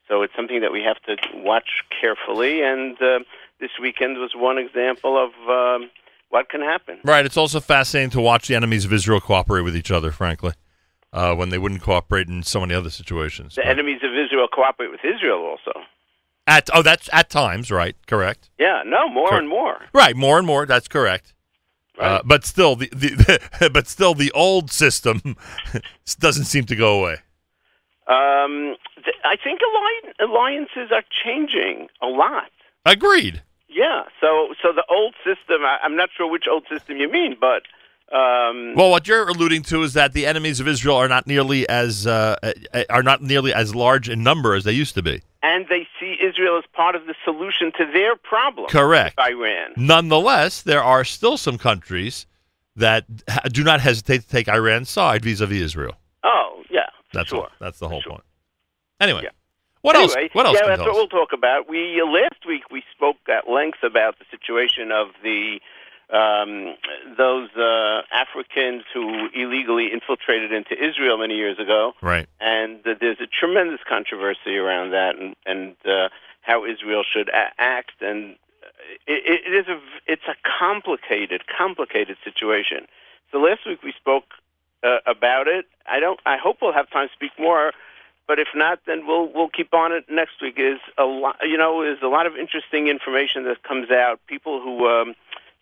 So it's something that we have to watch carefully. And uh, this weekend was one example of um, what can happen. Right. It's also fascinating to watch the enemies of Israel cooperate with each other, frankly, uh, when they wouldn't cooperate in so many other situations. The enemies of Israel cooperate with Israel also. At Oh, that's at times, right. Correct. Yeah, no, more and more. Right. More and more. That's correct. Uh, but still, the, the <laughs> but still, the old system <laughs> doesn't seem to go away. Um, th- I think alli- alliances are changing a lot. Agreed. Yeah. So, so the old system. I, I'm not sure which old system you mean, but um, Well, what you're alluding to is that the enemies of Israel are not nearly as uh, uh, are not nearly as large in number as they used to be. And they see Israel as part of the solution to their problem. Correct. Iran. Nonetheless, there are still some countries that ha- do not hesitate to take Iran's side vis-a-vis Israel. Oh, yeah. That's sure. all. That's the whole point. Anyway, what anyway, else? What else? Yeah, that's what we'll talk about. We uh, last week we spoke at length about the situation of the um, those uh, Africans who illegally infiltrated into Israel many years ago, Right. and uh, there's a tremendous controversy around that, and, and uh, how Israel should a- act. And it, it is a it's a complicated, complicated situation. So last week we spoke uh, about it. I don't. I hope we'll have time to speak more. But if not, then we'll we'll keep on it next week. Is a lot, you know, is a lot of interesting information that comes out. People who, um,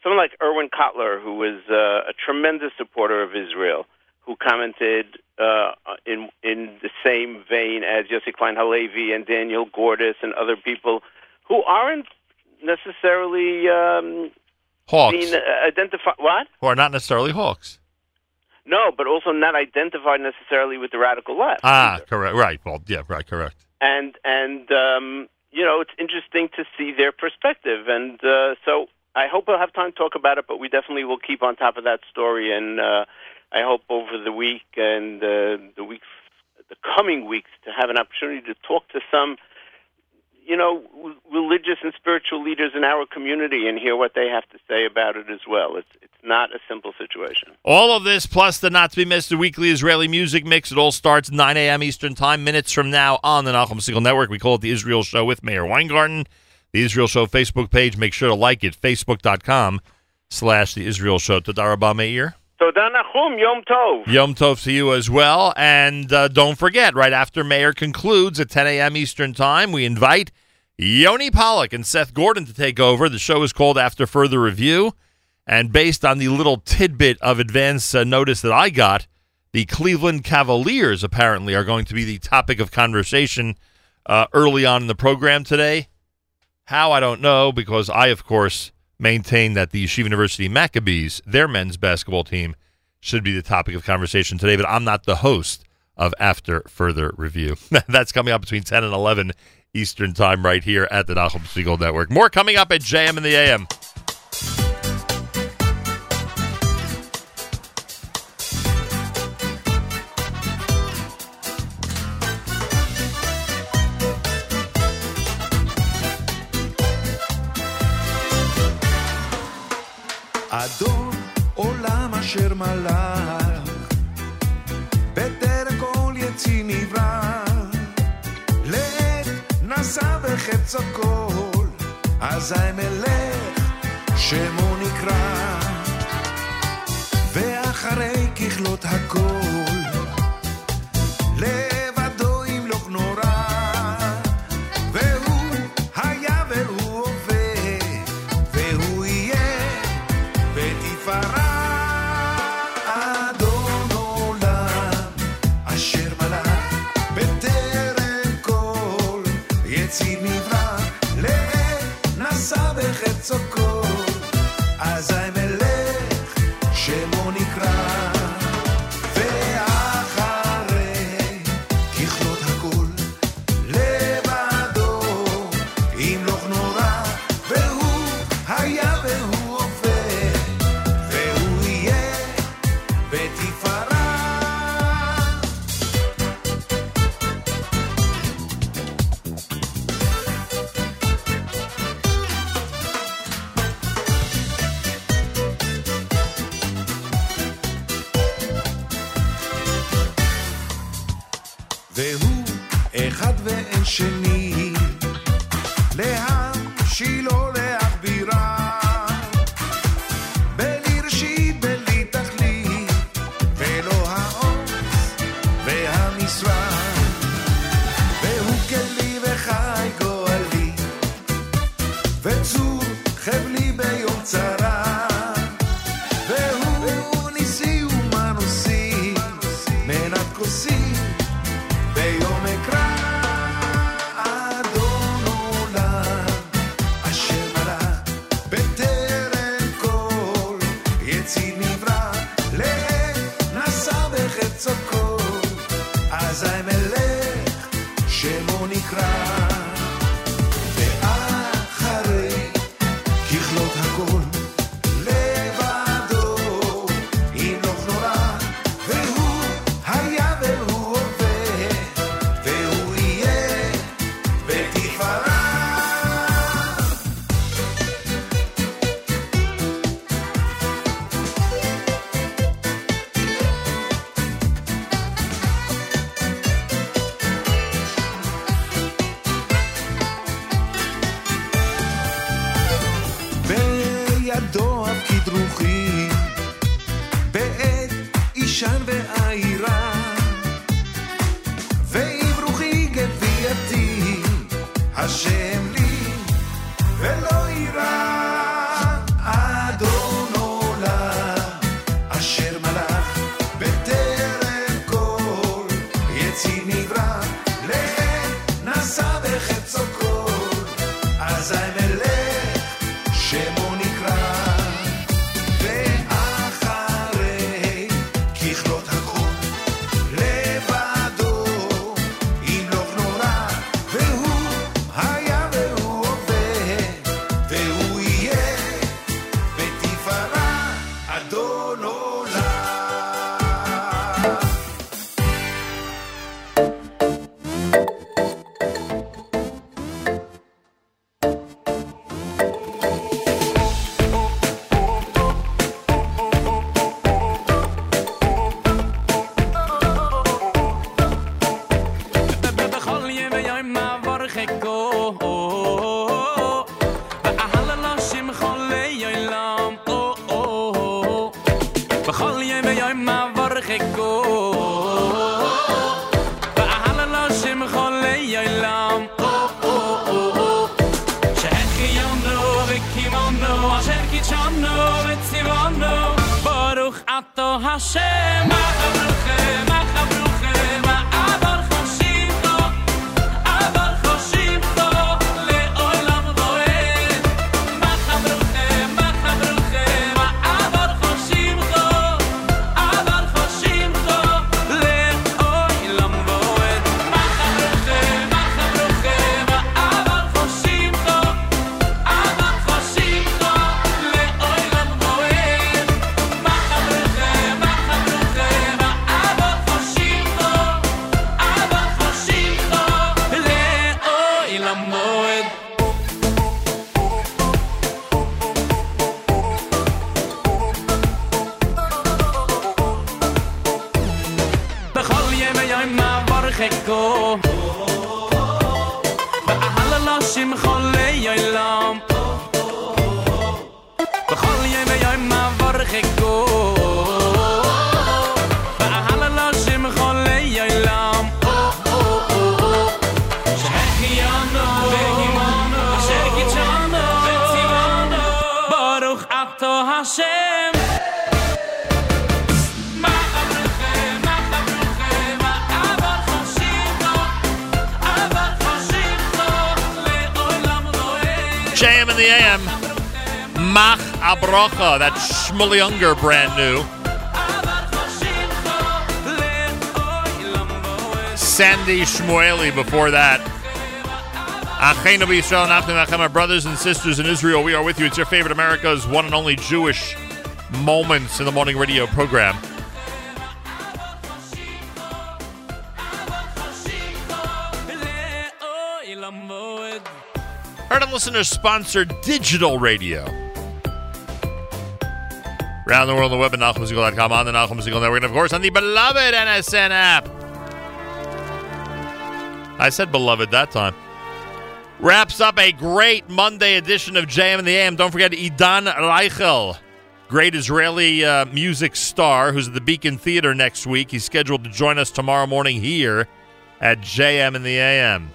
someone like Irwin Cotler, who was uh, a tremendous supporter of Israel, who commented uh, in in the same vein as Yossi Klein Halevi and Daniel Gordis and other people who aren't necessarily um, Hawks, being uh, identified. What? who are not necessarily hawks. No, but also not identified necessarily with the radical left. Ah, correct. Right. Well, yeah. Right. Correct. and and um, you know it's interesting to see their perspective, and uh, so I hope we'll have time to talk about it. But we definitely will keep on top of that story, and uh, I hope over the week and uh, the weeks, the coming weeks, to have an opportunity to talk to some, you know, w- religious and spiritual leaders in our community and hear what they have to say about it as well. It's it's not a simple situation. All of this, plus the not to be missed, the weekly Israeli music mix. It all starts 9 a.m. Eastern Time, minutes from now on the Nachum Segal Network. We call it the Israel Show with Meir Weingarten. The Israel Show Facebook page. Make sure to like it. Facebook.com slash the Israel Show. Tadarabah Meir. So Danachum Yom Tov. Yom Tov to you as well. And uh, don't forget, right after Meir concludes at 10 a.m. Eastern Time, we invite Yoni Pollock and Seth Gordon to take over. The show is called After Further Review. And based on the little tidbit of advance uh, notice that I got, the Cleveland Cavaliers apparently are going to be the topic of conversation uh, early on in the program today. How, I don't know, because I, of course, maintain that the Yeshiva University Maccabees, their men's basketball team, should be the topic of conversation today, but I'm not the host of After Further Review. <laughs> That's coming up between 10 and 11 Eastern Time right here at the Nachum Segal Network. More coming up at JM in the AM. עליו, בטרם כל יציא נברא, לעת נשא בחפצו כל, אזי מלך שמו נקרא, ואחרי ככלות הכל as I That's brand new. Sandy Shmueli before that. Our brothers and sisters in Israel. We are with you. It's your favorite America's one and only Jewish Moments in the Morning radio program. Heard and listener sponsored digital radio. Around the world on the web at NachumSegal.com, on the Nachum Segal Network, and of course on the beloved NSN app. I said beloved that time. Wraps up a great Monday edition of JM in the AM. Don't forget Idan Reichel, great Israeli uh, music star who's at the Beacon Theater next week. He's scheduled to join us tomorrow morning here at JM in the AM.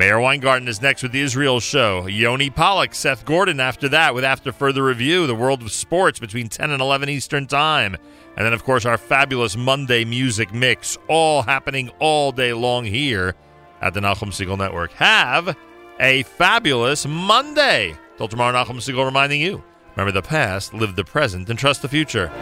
Meir Weingarten is next with the Israel show. Yoni Pollock, Seth Gordon after that with After Further Review, the world of sports between 10 and 11 Eastern Time. And then, of course, our fabulous Monday music mix, all happening all day long here at the Nachum Segal Network. Have a fabulous Monday. Till tomorrow, Nachum Segal reminding you remember the past, live the present, and trust the future.